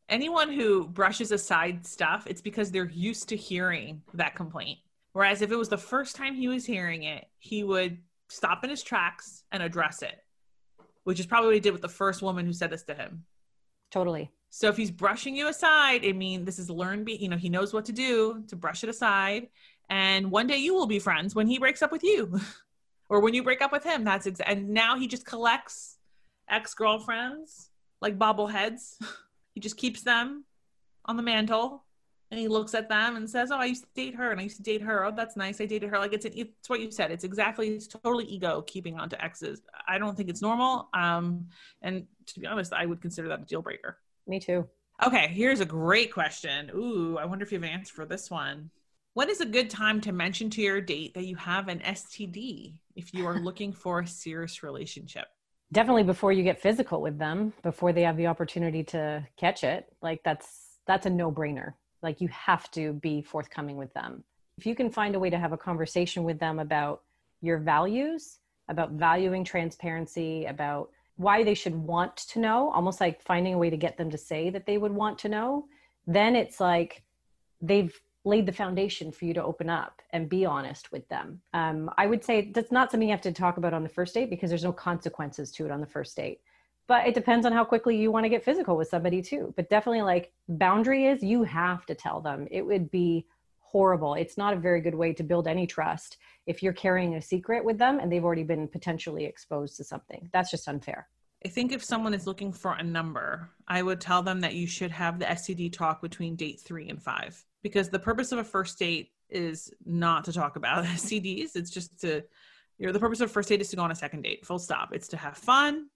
Anyone who brushes aside stuff, it's because they're used to hearing that complaint. Whereas if it was the first time he was hearing it, he would stop in his tracks and address it, which is probably what he did with the first woman who said this to him. Totally. So if he's brushing you aside, I mean, this is learn be, you know, he knows what to do to brush it aside. And one day you will be friends when he breaks up with you or when you break up with him. That's ex- and now he just collects ex-girlfriends like bobbleheads. he just keeps them on the mantle and he looks at them and says, "Oh, I used to date her, and I used to date her. Oh, that's nice. I dated her." Like it's an, it's what you said. It's exactly it's totally ego keeping on to exes. I don't think it's normal. Um, and to be honest, I would consider that a deal breaker. Me too. Okay, here's a great question. Ooh, I wonder if you have an answer for this one. When is a good time to mention to your date that you have an STD if you are looking for a serious relationship? Definitely before you get physical with them, before they have the opportunity to catch it. Like that's that's a no-brainer. Like you have to be forthcoming with them. If you can find a way to have a conversation with them about your values, about valuing transparency, about why they should want to know, almost like finding a way to get them to say that they would want to know, then it's like they've laid the foundation for you to open up and be honest with them. Um, I would say that's not something you have to talk about on the first date because there's no consequences to it on the first date. But it depends on how quickly you want to get physical with somebody too. But definitely, like boundary is you have to tell them. It would be horrible. It's not a very good way to build any trust if you're carrying a secret with them and they've already been potentially exposed to something. That's just unfair. I think if someone is looking for a number, I would tell them that you should have the STD talk between date three and five because the purpose of a first date is not to talk about STDs. It's just to, you know, the purpose of first date is to go on a second date, full stop. It's to have fun.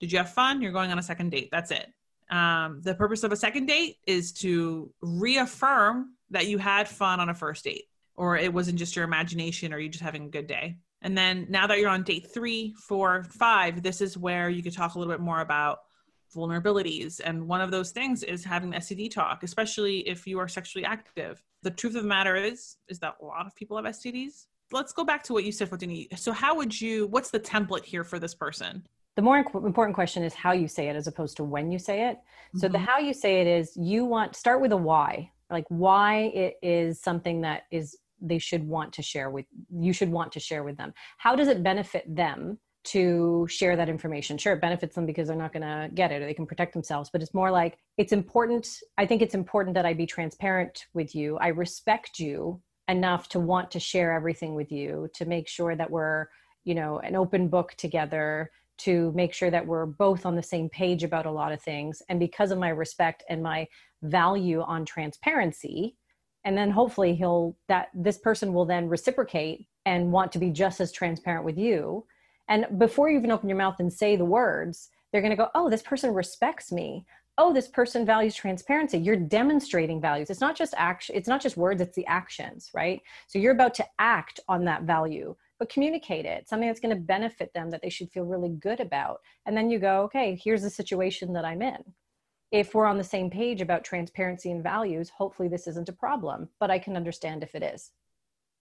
Did you have fun? You're going on a second date. That's it. Um, the purpose of a second date is to reaffirm that you had fun on a first date or it wasn't just your imagination or you just having a good day. And then now that you're on date three, four, five, this is where you could talk a little bit more about vulnerabilities. And one of those things is having the STD talk, especially if you are sexually active. The truth of the matter is, is that a lot of people have STDs. Let's go back to what you said, Fotini. So how would you, what's the template here for this person? The more important question is how you say it as opposed to when you say it. Mm-hmm. So the mm-hmm. how you say it is you want, start with a why, like why it is something that is they should want to share with you should want to share with them. How does it benefit them to share that information? Sure it benefits them because they're not going to get it or they can protect themselves but it's more like it's important i think it's important that i be transparent with you. I respect you enough to want to share everything with you to make sure that we're you know an open book together to make sure that we're both on the same page about a lot of things. And because of my respect and my value on transparency. And then hopefully he'll that this person will then reciprocate and want to be just as transparent with you. And before you even open your mouth and say the words they're going to go oh this person respects me. Oh this person values transparency. You're demonstrating values. It's not just action it's not just words it's the actions right? So you're about to act on that value but communicate it, something that's going to benefit them that they should feel really good about. And then you go, okay, here's the situation that I'm in. If we're on the same page about transparency and values, hopefully this isn't a problem, but I can understand if it is.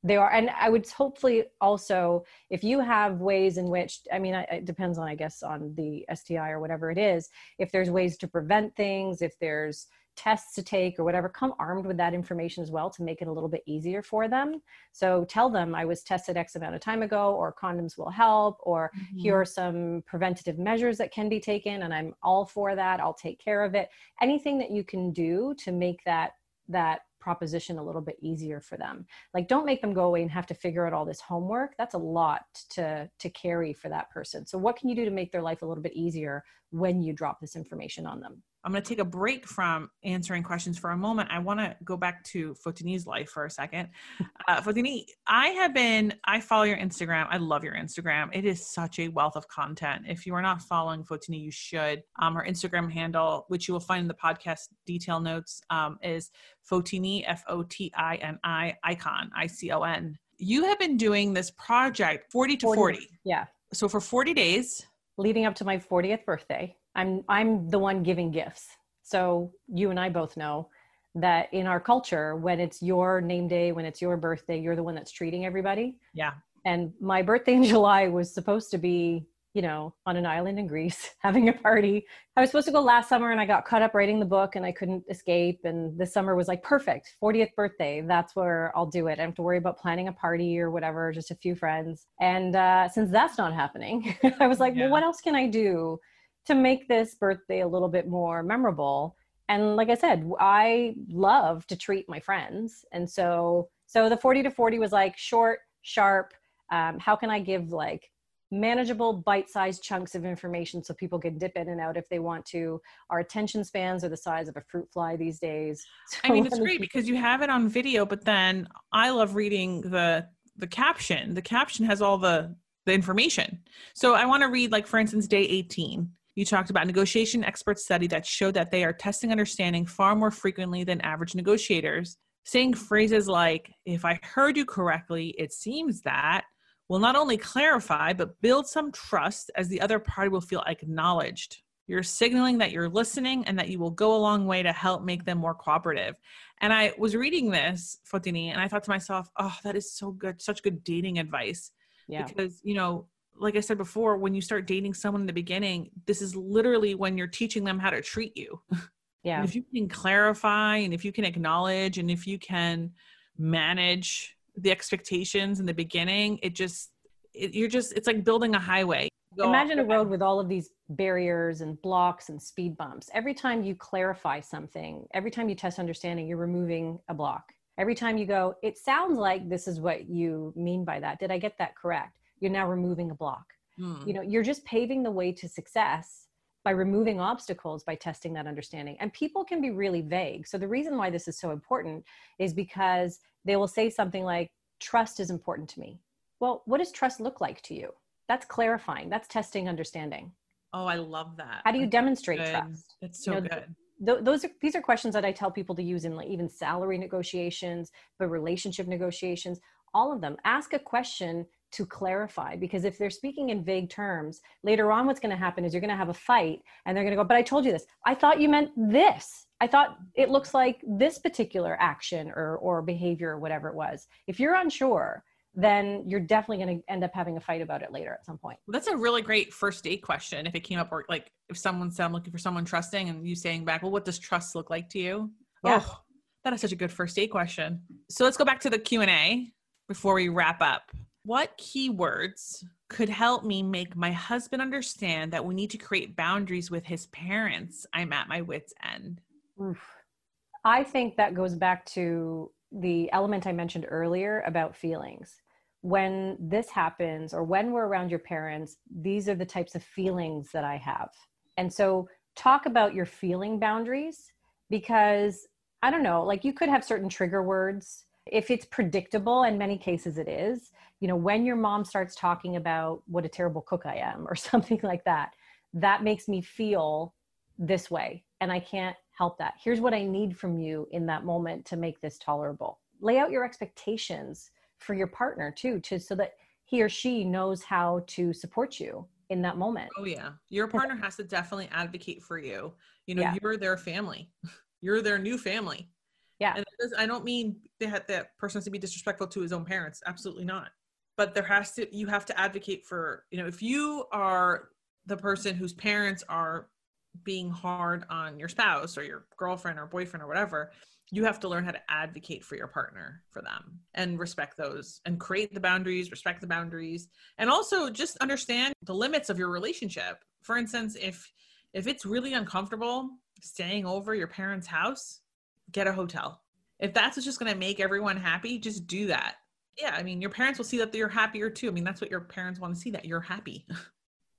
They are and i would hopefully also if you have ways in which i mean it depends on i guess on the sti or whatever it is if there's ways to prevent things if there's tests to take or whatever come armed with that information as well to make it a little bit easier for them. So tell them i was tested x amount of time ago or condoms will help or mm-hmm. here are some preventative measures that can be taken and i'm all for that i'll take care of it. Anything that you can do to make that that proposition a little bit easier for them. Like don't make them go away and have to figure out all this homework. That's a lot to to carry for that person. So what can you do to make their life a little bit easier when you drop this information on them I'm going to take a break from answering questions for a moment. I want to go back to Fotini's life for a second. Uh, Fotini, I have been, I follow your Instagram. I love your Instagram. It is such a wealth of content. If you are not following Fotini, you should. Um, her Instagram handle, which you will find in the podcast detail notes, um, is Fotini, F O T I N I, icon, I C O N. You have been doing this project 40 to 40. 40. Yeah. So for 40 days, leading up to my 40th birthday I'm I'm the one giving gifts. So you and I both know that in our culture, when it's your name day, when it's your birthday, you're the one that's treating everybody. Yeah. And my birthday in July was supposed to be, you know, on an island in Greece having a party. I was supposed to go last summer and I got caught up writing the book and I couldn't escape. And this summer was like perfect, 40th birthday. That's where I'll do it. I don't have to worry about planning a party or whatever, just a few friends. And uh, since that's not happening, I was like, yeah. well, what else can I do? To make this birthday a little bit more memorable. And like i said i love to treat my friends. And so so the 40 to 40 was like short sharp um, how can i give like manageable bite-sized chunks of information so people can dip in and out if they want to? Our attention spans are the size of a fruit fly these days. So i mean it's great because you have it on video but then i love reading the the caption. The caption has all the the information. So i want to read like for instance day 18 you talked about negotiation expert study that showed that they are testing understanding far more frequently than average negotiators, saying phrases like, if I heard you correctly, it seems that will not only clarify, but build some trust as the other party will feel acknowledged. You're signaling that you're listening and that you will go a long way to help make them more cooperative. And I was reading this, Fotini, and I thought to myself, oh, that is so good, such good dating advice. Yeah. Because, you know, like I said before, when you start dating someone in the beginning, this is literally when you're teaching them how to treat you. Yeah. if you can clarify and if you can acknowledge and if you can manage the expectations in the beginning, it just, it, you're just, it's like building a highway. Go Imagine a road with all of these barriers and blocks and speed bumps. Every time you clarify something, every time you test understanding, you're removing a block. Every time you go, it sounds like this is what you mean by that. Did I get that correct? You're now removing a block. Mm. you know you're just paving the way to success by removing obstacles by testing that understanding. And people can be really vague. So the reason why this is so important is because they will say something like trust is important to me. Well what does trust look like to you? That's clarifying. That's testing understanding. Oh i love that. How do you demonstrate good. trust? That's so you know, good. th- those are these are questions that i tell people to use in like even salary negotiations but relationship negotiations all of them. Ask a question to clarify because if they're speaking in vague terms later on what's going to happen is you're going to have a fight and they're going to go but i told you this. I thought you meant this. I thought it looks like this particular action or or behavior or whatever it was. If you're unsure then you're definitely going to end up having a fight about it later at some point. Well, that's a really great first date question if it came up or like if someone said i'm looking for someone trusting and you saying back well what does trust look like to you? Yeah. oh that is such a good first date question. So let's go back to the q&a before we wrap up what keywords could help me make my husband understand that we need to create boundaries with his parents? I'm at my wits' end. Oof. I think that goes back to the element I mentioned earlier about feelings. When this happens, or when we're around your parents, these are the types of feelings that I have. And so, talk about your feeling boundaries because I don't know, like you could have certain trigger words. If it's predictable, in many cases it is, you know when your mom starts talking about what a terrible cook i am or something like that that makes me feel this way and i can't help that here's what i need from you in that moment to make this tolerable lay out your expectations for your partner too to so that he or she knows how to support you in that moment. Oh yeah. Your partner has to definitely advocate for you. You know, yeah. you're their family. You're their new family. Yeah. And I don't mean that that person has to be disrespectful to his own parents. Absolutely not. But there has to you have to advocate for, you know, if you are the person whose parents are being hard on your spouse or your girlfriend or boyfriend or whatever, you have to learn how to advocate for your partner for them and respect those and create the boundaries respect the boundaries and also just understand the limits of your relationship. For instance if if it's really uncomfortable staying over your parents house get a hotel. If that's what's just going to make everyone happy just do that yeah i mean your parents will see that you're happier too. I mean that's what your parents want to see that you're happy.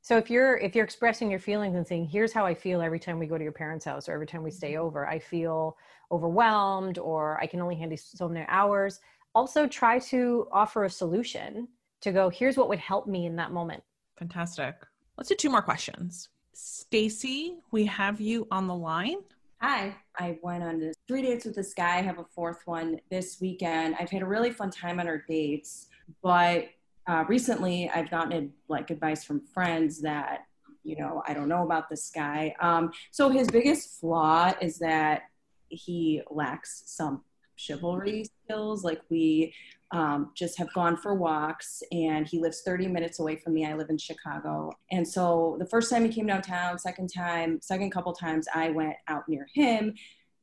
So if you're if you're expressing your feelings and saying here's how i feel every time we go to your parents house or every time we stay mm-hmm. over i feel overwhelmed or i can only handle so many hours also try to offer a solution to go here's what would help me in that moment. Fantastic. Let's do two more questions. Stacy we have you on the line Hi, I went on three dates with this guy. I have a fourth one this weekend. I've had a really fun time on our dates, but uh, recently I've gotten like advice from friends that you know I don't know about this guy. Um, so his biggest flaw is that he lacks some chivalry skills. Like we um, just have gone for walks, and he lives 30 minutes away from me. I live in Chicago, and so the first time he came downtown, second time, second couple times, I went out near him.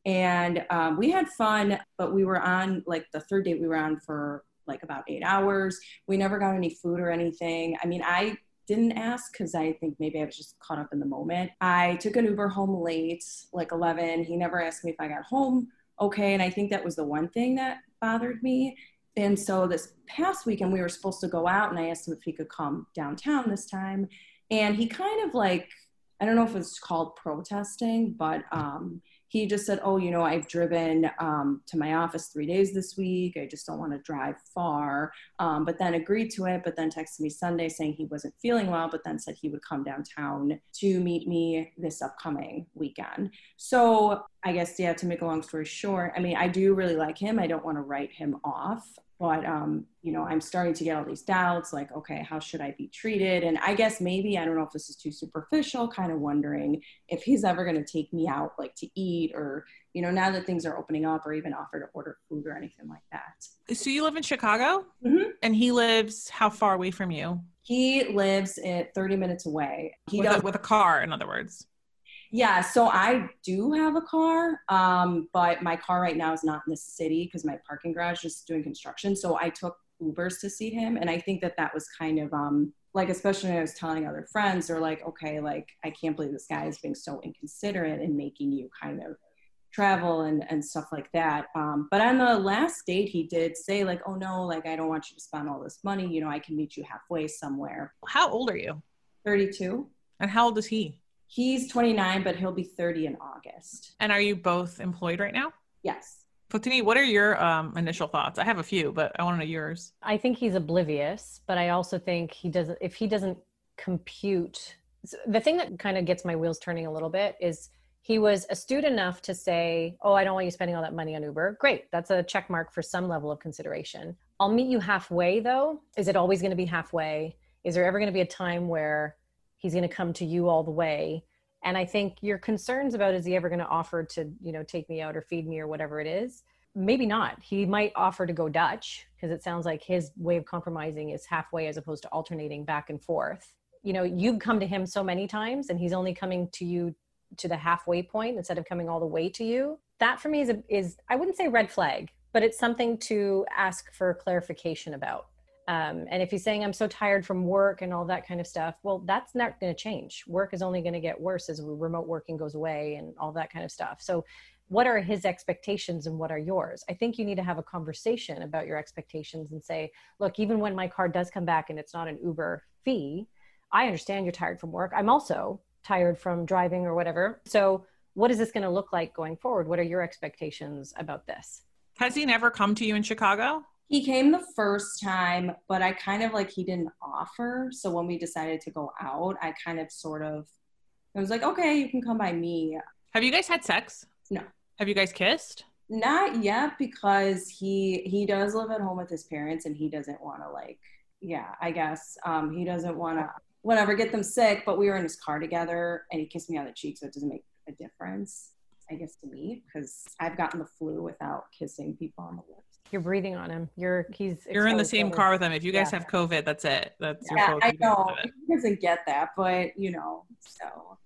And um, we had fun, but we were on like the third date we were on for like about eight hours. We never got any food or anything. I mean, I didn't ask because I think maybe I was just caught up in the moment. I took an Uber home late, like 11. He never asked me if I got home okay. And I think that was the one thing that bothered me. And so this past weekend, we were supposed to go out, and I asked him if he could come downtown this time. And he kind of like, I don't know if it's called protesting, but um, he just said, Oh, you know, I've driven um, to my office three days this week. I just don't want to drive far. Um, but then agreed to it, but then texted me Sunday saying he wasn't feeling well, but then said he would come downtown to meet me this upcoming weekend. So I guess, yeah, to make a long story short, I mean, I do really like him. I don't want to write him off but um, you know i'm starting to get all these doubts like okay how should i be treated? And i guess maybe i don't know if this is too superficial kind of wondering if he's ever going to take me out like to eat or you know now that things are opening up or even offer to order food or anything like that. So you live in chicago? Mm-hmm. and he lives how far away from you? He lives at 30 minutes away. He with, does a, with a car in other words yeah, so I do have a car, um, but my car right now is not in the city because my parking garage is doing construction. So I took Ubers to see him, and I think that that was kind of um, like, especially when I was telling other friends, they're like, okay, like I can't believe this guy is being so inconsiderate and making you kind of travel and and stuff like that. Um, but on the last date, he did say like, oh no, like I don't want you to spend all this money. You know, I can meet you halfway somewhere. How old are you? Thirty-two. And how old is he? He's 29, but he'll be 30 in August. And are you both employed right now? Yes. Fotini, what are your um, initial thoughts? I have a few, but I want to know yours. I think he's oblivious, but I also think he doesn't, if he doesn't compute, the thing that kind of gets my wheels turning a little bit is he was astute enough to say, Oh, I don't want you spending all that money on Uber. Great. That's a check mark for some level of consideration. I'll meet you halfway though. Is it always going to be halfway? Is there ever going to be a time where he's going to come to you all the way. And i think your concerns about is he ever going to offer to you know take me out or feed me or whatever it is maybe not. He might offer to go dutch because it sounds like his way of compromising is halfway as opposed to alternating back and forth. You know you've come to him so many times and he's only coming to you to the halfway point instead of coming all the way to you. That for me is a, is i wouldn't say red flag but it's something to ask for clarification about um, and if he's saying i'm so tired from work and all that kind of stuff well that's not going to change. Work is only going to get worse as remote working goes away and all that kind of stuff. So what are his expectations and what are yours? I think you need to have a conversation about your expectations and say look even when my car does come back and it's not an uber fee i understand you're tired from work. I'm also tired from driving or whatever. So what is this going to look like going forward? What are your expectations about this? Has he never come to you in chicago he came the first time, but I kind of like he didn't offer. So when we decided to go out, I kind of sort of I was like, okay, you can come by me. Have you guys had sex? No. Have you guys kissed? Not yet because he he does live at home with his parents and he doesn't want to like yeah, I guess um, he doesn't want to whatever get them sick. But we were in his car together, and he kissed me on the cheek, so it doesn't make a difference. I guess to me because I've gotten the flu without kissing people on the lips. You're breathing on him. You're he's. You're in the same car with him. If you guys yeah. have COVID, that's it. That's yeah. Your I know he doesn't get that, but you know, so.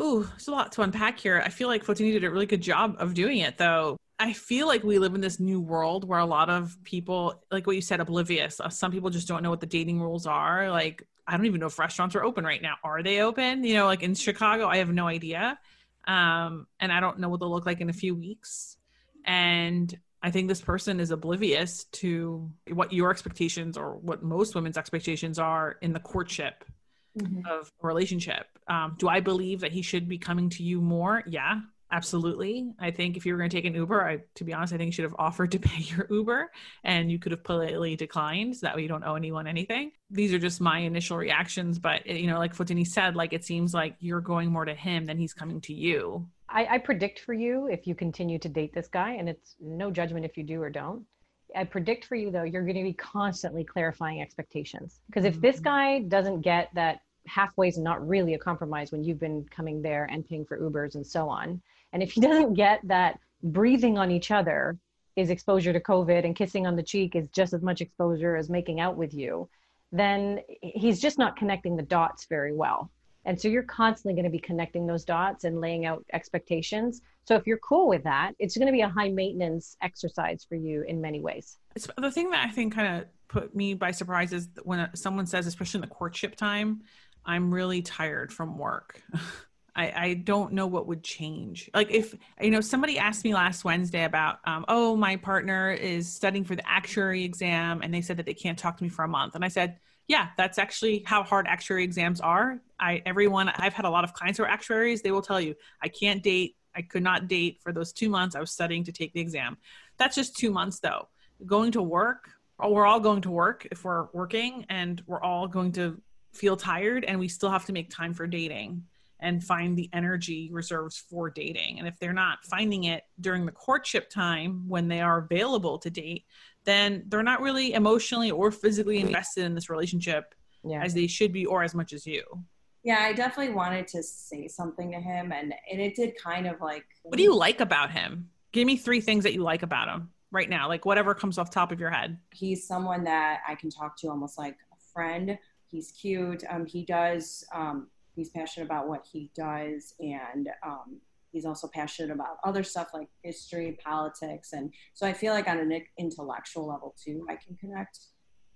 Ooh, there's a lot to unpack here. I feel like Fotini did a really good job of doing it, though. I feel like we live in this new world where a lot of people, like what you said, oblivious. Uh, some people just don't know what the dating rules are. Like, I don't even know if restaurants are open right now. Are they open? You know, like in Chicago, I have no idea um, and I don't know what they'll look like in a few weeks. And I think this person is oblivious to what your expectations or what most women's expectations are in the courtship mm-hmm. of a relationship. Um, do I believe that he should be coming to you more? Yeah, Absolutely. I think if you were going to take an Uber, I, to be honest, I think you should have offered to pay your Uber and you could have politely declined. So that way you don't owe anyone anything. These are just my initial reactions. But, you know, like Fotini said, like it seems like you're going more to him than he's coming to you. I, I predict for you if you continue to date this guy, and it's no judgment if you do or don't. I predict for you though, you're going to be constantly clarifying expectations. Because if this mm-hmm. guy doesn't get that halfway is not really a compromise when you've been coming there and paying for Ubers and so on, and if he doesn't get that breathing on each other is exposure to COVID and kissing on the cheek is just as much exposure as making out with you, then he's just not connecting the dots very well. And so you're constantly going to be connecting those dots and laying out expectations. So if you're cool with that, it's going to be a high maintenance exercise for you in many ways. It's, the thing that I think kind of put me by surprise is when someone says, especially in the courtship time, I'm really tired from work. I, I don't know what would change. Like if you know somebody asked me last Wednesday about, um, oh, my partner is studying for the actuary exam, and they said that they can't talk to me for a month, and I said, yeah, that's actually how hard actuary exams are. I everyone I've had a lot of clients who are actuaries. They will tell you I can't date. I could not date for those two months I was studying to take the exam. That's just two months though. Going to work, we're all going to work if we're working, and we're all going to feel tired, and we still have to make time for dating and find the energy reserves for dating. And if they're not finding it during the courtship time when they are available to date, then they're not really emotionally or physically invested in this relationship yeah. as they should be or as much as you. Yeah, I definitely wanted to say something to him and, and it did kind of like What do you like about him? Give me three things that you like about him right now, like whatever comes off top of your head. He's someone that I can talk to almost like a friend. He's cute. Um, he does um, he's passionate about what he does and um, he's also passionate about other stuff like history politics and so i feel like on an intellectual level too i can connect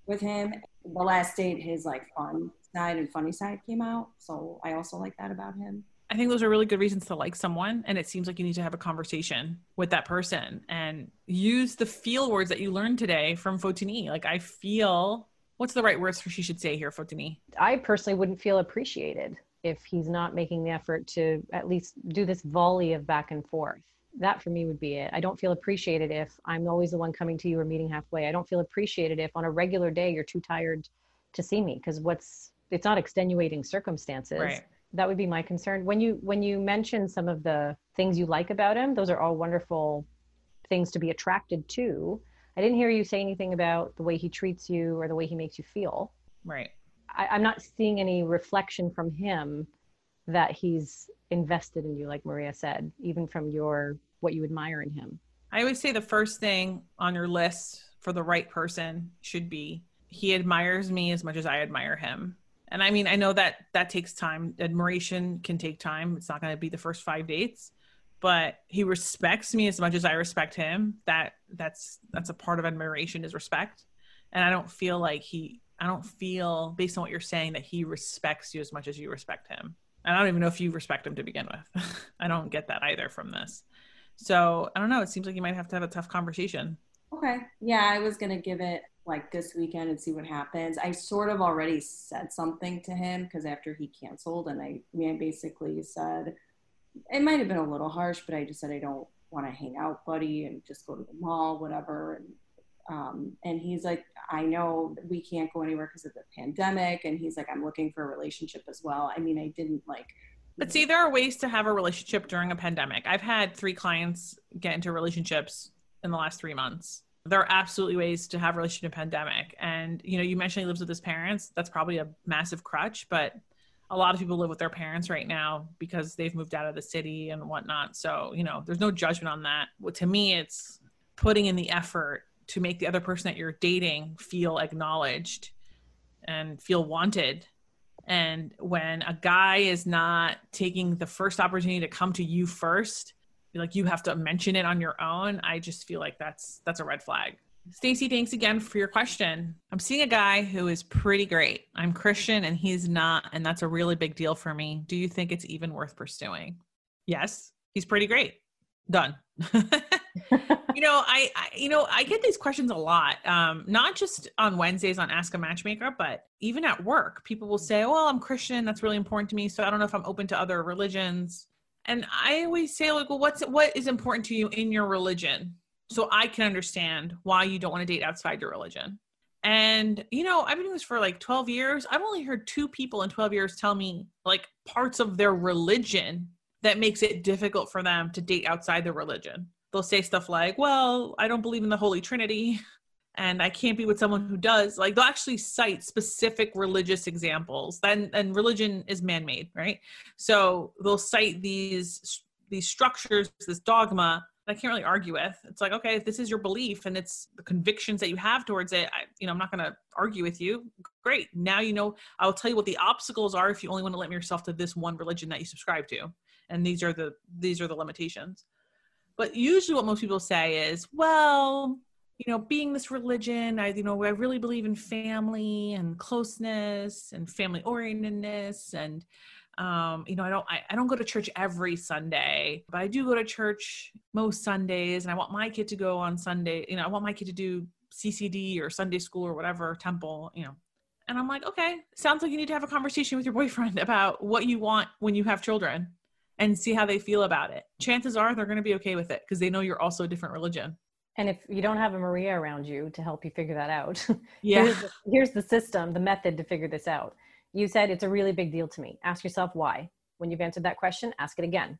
with him the last date his like fun side and funny side came out so i also like that about him I think those are really good reasons to like someone. And it seems like you need to have a conversation with that person and use the feel words that you learned today from Fotini. Like, I feel, what's the right words for she should say here, Fotini? I personally wouldn't feel appreciated if he's not making the effort to at least do this volley of back and forth that for me would be it. I don't feel appreciated if I'm always the one coming to you or meeting halfway. I don't feel appreciated if on a regular day you're too tired to see me because what's it's not extenuating circumstances. Right. That would be my concern. When you when you mention some of the things you like about him, those are all wonderful things to be attracted to. I didn't hear you say anything about the way he treats you or the way he makes you feel. Right. I, I'm not seeing any reflection from him that he's invested in you, like Maria said, even from your what you admire in him. I always say the first thing on your list for the right person should be he admires me as much as I admire him. And I mean, I know that that takes time. Admiration can take time. It's not going to be the first 5 dates, but he respects me as much as I respect him. That that's that's a part of admiration is respect. And I don't feel like he I don't feel, based on what you're saying, that he respects you as much as you respect him. And I don't even know if you respect him to begin with. I don't get that either from this. So I don't know. It seems like you might have to have a tough conversation. Okay. Yeah, I was gonna give it like this weekend and see what happens. I sort of already said something to him because after he canceled, and I, I, basically said it might have been a little harsh, but I just said I don't want to hang out, buddy, and just go to the mall, whatever. And um, and he's like, I know we can't go anywhere because of the pandemic. And he's like, I'm looking for a relationship as well. I mean, I didn't like. But see, there are ways to have a relationship during a pandemic. I've had three clients get into relationships in the last three months. there are absolutely ways to have a relationship pandemic. And you know, you mentioned he lives with his parents. That's probably a massive crutch, but a lot of people live with their parents right now because they've moved out of the city and whatnot. So, you know, there's no judgment on that. Well, to me, it's putting in the effort to make the other person that you're dating feel acknowledged and feel wanted. And when a guy is not taking the first opportunity to come to you first, like you have to mention it on your own, I just feel like that's that's a red flag. Stacy, thanks again for your question. I'm seeing a guy who is pretty great. I'm Christian and he's not, and that's a really big deal for me. Do you think it's even worth pursuing? Yes, he's pretty great. Done. you know, I, I, you know, I get these questions a lot. Um, not just on Wednesdays on Ask a Matchmaker, but even at work, people will say, "Well, I'm Christian. That's really important to me. So I don't know if I'm open to other religions." And I always say, like, well, what's what is important to you in your religion? So I can understand why you don't want to date outside your religion. And, you know, I've been doing this for like 12 years. I've only heard two people in 12 years tell me like parts of their religion that makes it difficult for them to date outside their religion. They'll say stuff like, well, I don't believe in the Holy Trinity and I can't be with someone who does. Like they'll actually cite specific religious examples. Then and religion is man-made, right? So they'll cite these these structures, this dogma I can't really argue with. It's like, okay, if this is your belief and it's the convictions that you have towards it, I, you know, I'm not going to argue with you. Great. Now you know. I'll tell you what the obstacles are if you only want to limit yourself to this one religion that you subscribe to, and these are the these are the limitations. But usually, what most people say is, well, you know, being this religion, I, you know, I really believe in family and closeness and family orientedness and um you know i don't I, I don't go to church every sunday but i do go to church most sundays and i want my kid to go on sunday you know i want my kid to do ccd or sunday school or whatever temple you know. And i'm like okay sounds like you need to have a conversation with your boyfriend about what you want when you have children and see how they feel about it. Chances are they're going to be okay with it because they know you're also a different religion. And if you don't have a maria around you to help you figure that out yeah. here's the, here's the system the method to figure this out you said it's a really big deal to me. Ask yourself why. When you've answered that question, ask it again.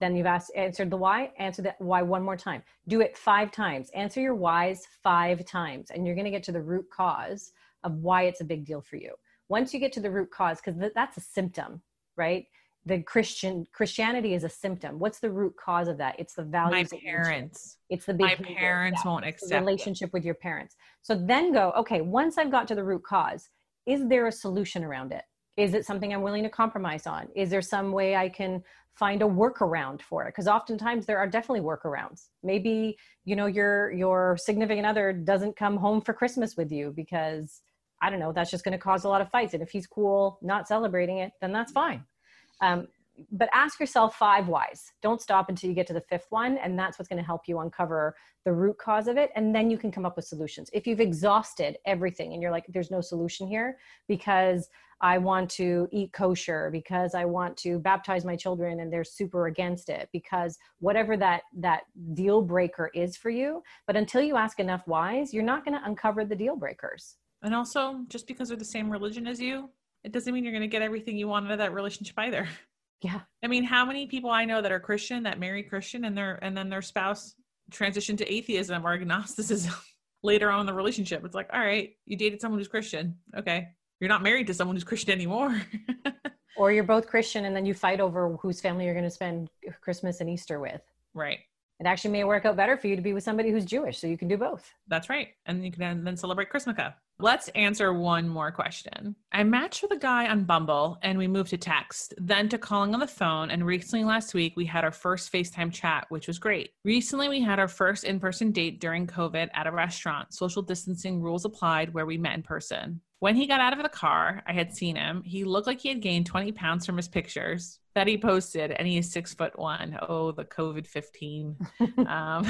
Then you've asked, answered the why, answer that why one more time. Do it five times. Answer your whys five times, and you're going to get to the root cause of why it's a big deal for you. Once you get to the root cause, because th- that's a symptom, right? The Christian Christianity is a symptom. What's the root cause of that? It's the values. My parents. It's the. My parents won't accept relationship it. with your parents. So then go. Okay, once I've got to the root cause, is there a solution around it? Is it something I'm willing to compromise on? Is there some way I can find a workaround for it? Because oftentimes there are definitely workarounds. Maybe, you know, your your significant other doesn't come home for Christmas with you because I don't know, that's just going to cause a lot of fights. And if he's cool not celebrating it, then that's fine. Um, but ask yourself five whys. Don't stop until you get to the fifth one. And that's what's going to help you uncover the root cause of it. And then you can come up with solutions. If you've exhausted everything and you're like, there's no solution here because I want to eat kosher, because I want to baptize my children and they're super against it, because whatever that, that deal breaker is for you. But until you ask enough whys, you're not going to uncover the deal breakers. And also, just because they're the same religion as you, it doesn't mean you're going to get everything you want out of that relationship either. Yeah. I mean, how many people I know that are Christian that marry Christian and their and then their spouse transitioned to atheism or agnosticism later on in the relationship? It's like, all right, you dated someone who's Christian. Okay. You're not married to someone who's Christian anymore. or you're both Christian and then you fight over whose family you're going to spend Christmas and Easter with. Right. It actually may work out better for you to be with somebody who's Jewish, so you can do both. That's right. And you can then celebrate Christmas. Let's answer one more question. I matched with a guy on Bumble and we moved to text, then to calling on the phone. And recently, last week, we had our first FaceTime chat, which was great. Recently, we had our first in person date during COVID at a restaurant. Social distancing rules applied where we met in person. When he got out of the car, I had seen him. He looked like he had gained 20 pounds from his pictures that he posted, and he is six foot one. Oh, the COVID 15. um,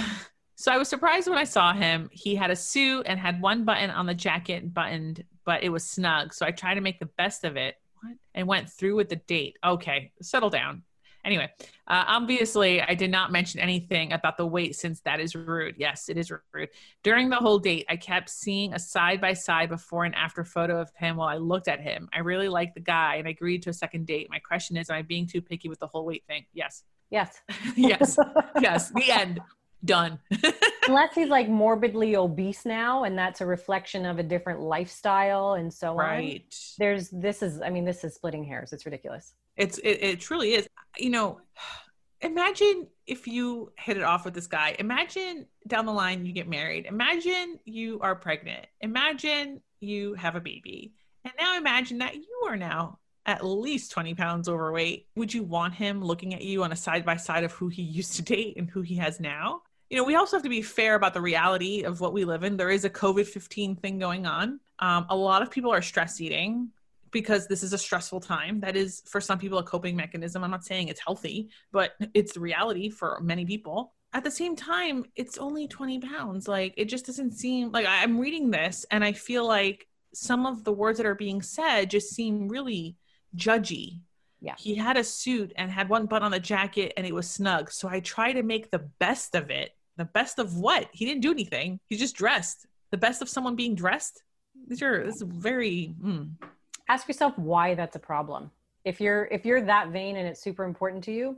so I was surprised when I saw him. He had a suit and had one button on the jacket buttoned, but it was snug. So I tried to make the best of it what? and went through with the date. Okay, settle down. Anyway, uh, obviously, I did not mention anything about the weight since that is rude. Yes, it is rude. During the whole date, I kept seeing a side by side before and after photo of him while I looked at him. I really liked the guy and I agreed to a second date. My question is, am I being too picky with the whole weight thing? Yes. Yes. yes. Yes. The end. Done. Unless he's like morbidly obese now, and that's a reflection of a different lifestyle and so right. on. Right. There's this is I mean, this is splitting hairs. It's ridiculous. It's it, it truly is. You know, imagine if you hit it off with this guy. Imagine down the line you get married. Imagine you are pregnant. Imagine you have a baby. And now imagine that you are now at least 20 pounds overweight. Would you want him looking at you on a side by side of who he used to date and who he has now? You know, we also have to be fair about the reality of what we live in. There is a COVID 15 thing going on. Um, a lot of people are stress eating because this is a stressful time. That is, for some people, a coping mechanism. I'm not saying it's healthy, but it's the reality for many people. At the same time, it's only 20 pounds. Like, it just doesn't seem like I'm reading this and I feel like some of the words that are being said just seem really judgy. Yeah. He had a suit and had one button on the jacket and it was snug. So I try to make the best of it. The best of what? He didn't do anything. He's just dressed. The best of someone being dressed. These are this is very mm. ask yourself why that's a problem. If you're if you're that vain and it's super important to you,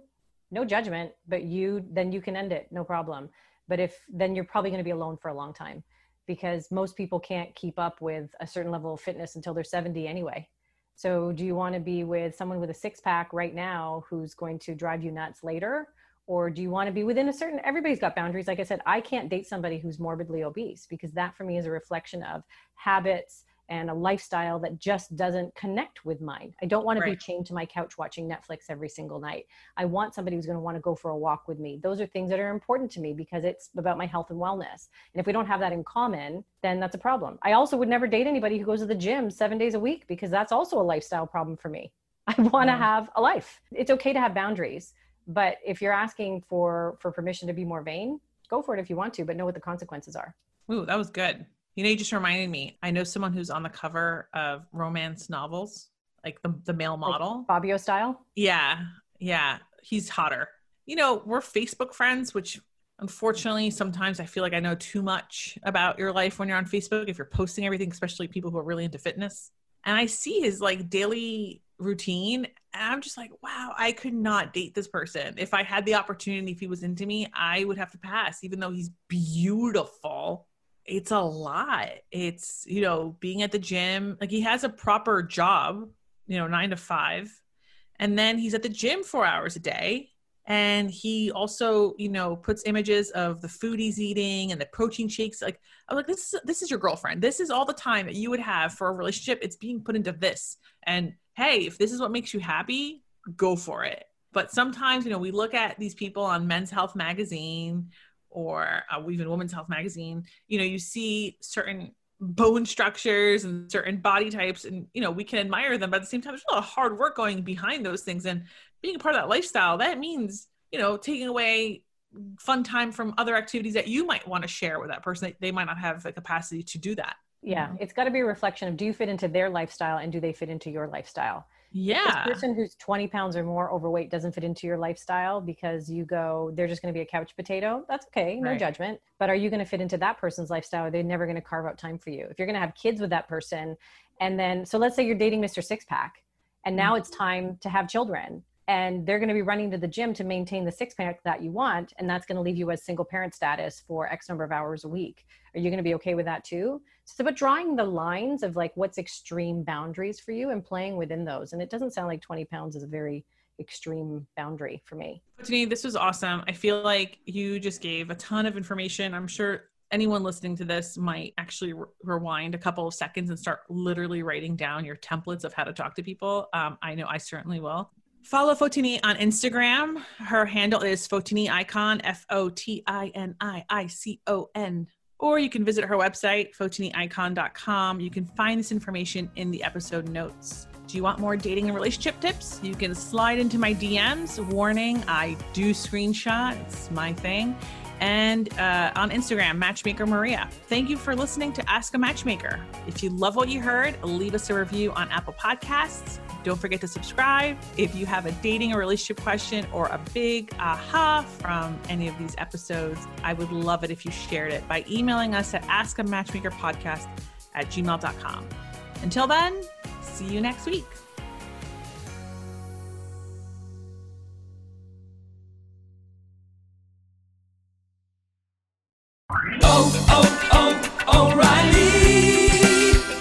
no judgment, but you then you can end it, no problem. But if then you're probably going to be alone for a long time because most people can't keep up with a certain level of fitness until they're 70 anyway. So, do you want to be with someone with a six pack right now who's going to drive you nuts later? Or do you want to be within a certain, everybody's got boundaries. Like I said, I can't date somebody who's morbidly obese because that for me is a reflection of habits and a lifestyle that just doesn't connect with mine. I don't want right. to be chained to my couch watching Netflix every single night. I want somebody who's going to want to go for a walk with me. Those are things that are important to me because it's about my health and wellness. And if we don't have that in common, then that's a problem. I also would never date anybody who goes to the gym 7 days a week because that's also a lifestyle problem for me. I want to have a life. It's okay to have boundaries, but if you're asking for for permission to be more vain, go for it if you want to, but know what the consequences are. Ooh, that was good. You know, you just reminded me. I know someone who's on the cover of romance novels, like the the male model, like Fabio style. Yeah, yeah, he's hotter. You know, we're Facebook friends, which unfortunately sometimes I feel like I know too much about your life when you're on Facebook. If you're posting everything, especially people who are really into fitness, and I see his like daily routine and i'm just like wow i could not date this person if i had the opportunity if he was into me i would have to pass even though he's beautiful it's a lot. It's, you know, being at the gym. Like he has a proper job, you know, nine to five. And then he's at the gym four hours a day. And he also, you know, puts images of the food he's eating and the protein shakes. Like, I'm like, this is this is your girlfriend. This is all the time that you would have for a relationship. It's being put into this. And hey, if this is what makes you happy, go for it. But sometimes, you know, we look at these people on Men's Health magazine or uh, even Women's Health magazine, you know, you see certain bone structures and certain body types, and you know, we can admire them, but at the same time, there's a lot of hard work going behind those things. And being a part of that lifestyle, that means, you know, taking away fun time from other activities that you might want to share with that person. They might not have the capacity to do that. Yeah, it's got to be a reflection of do you fit into their lifestyle and do they fit into your lifestyle? Yeah. This person who's 20 pounds or more overweight doesn't fit into your lifestyle because you go, they're just going to be a couch potato. That's okay. No right. judgment. But are you going to fit into that person's lifestyle? Are they never going to carve out time for you? If you're going to have kids with that person, and then, so let's say you're dating Mr. Six Pack, and now mm-hmm. it's time to have children and they're going to be running to the gym to maintain the six pack that you want and that's going to leave you as single parent status for x number of hours a week. Are you going to be okay with that too? So but drawing the lines of like what's extreme boundaries for you and playing within those and it doesn't sound like 20 pounds is a very extreme boundary for me. Fotini, this was awesome. I feel like you just gave a ton of information. I'm sure anyone listening to this might actually re- rewind a couple of seconds and start literally writing down your templates of how to talk to people. Um, I know I certainly will. Follow Fotini on Instagram. Her handle is Fotini Icon, F O T I N I I C O N. Or you can visit her website, fotiniicon.com. You can find this information in the episode notes. Do you want more dating and relationship tips? You can slide into my DMs. Warning, I do screenshot, it's my thing. And uh, on Instagram, Matchmaker Maria. Thank you for listening to Ask a Matchmaker. If you love what you heard, leave us a review on Apple Podcasts don't forget to subscribe. If you have a dating or relationship question or a big aha from any of these episodes, I would love it if you shared it by emailing us at askamatchmakerpodcast at gmail.com. Until then, see you next week.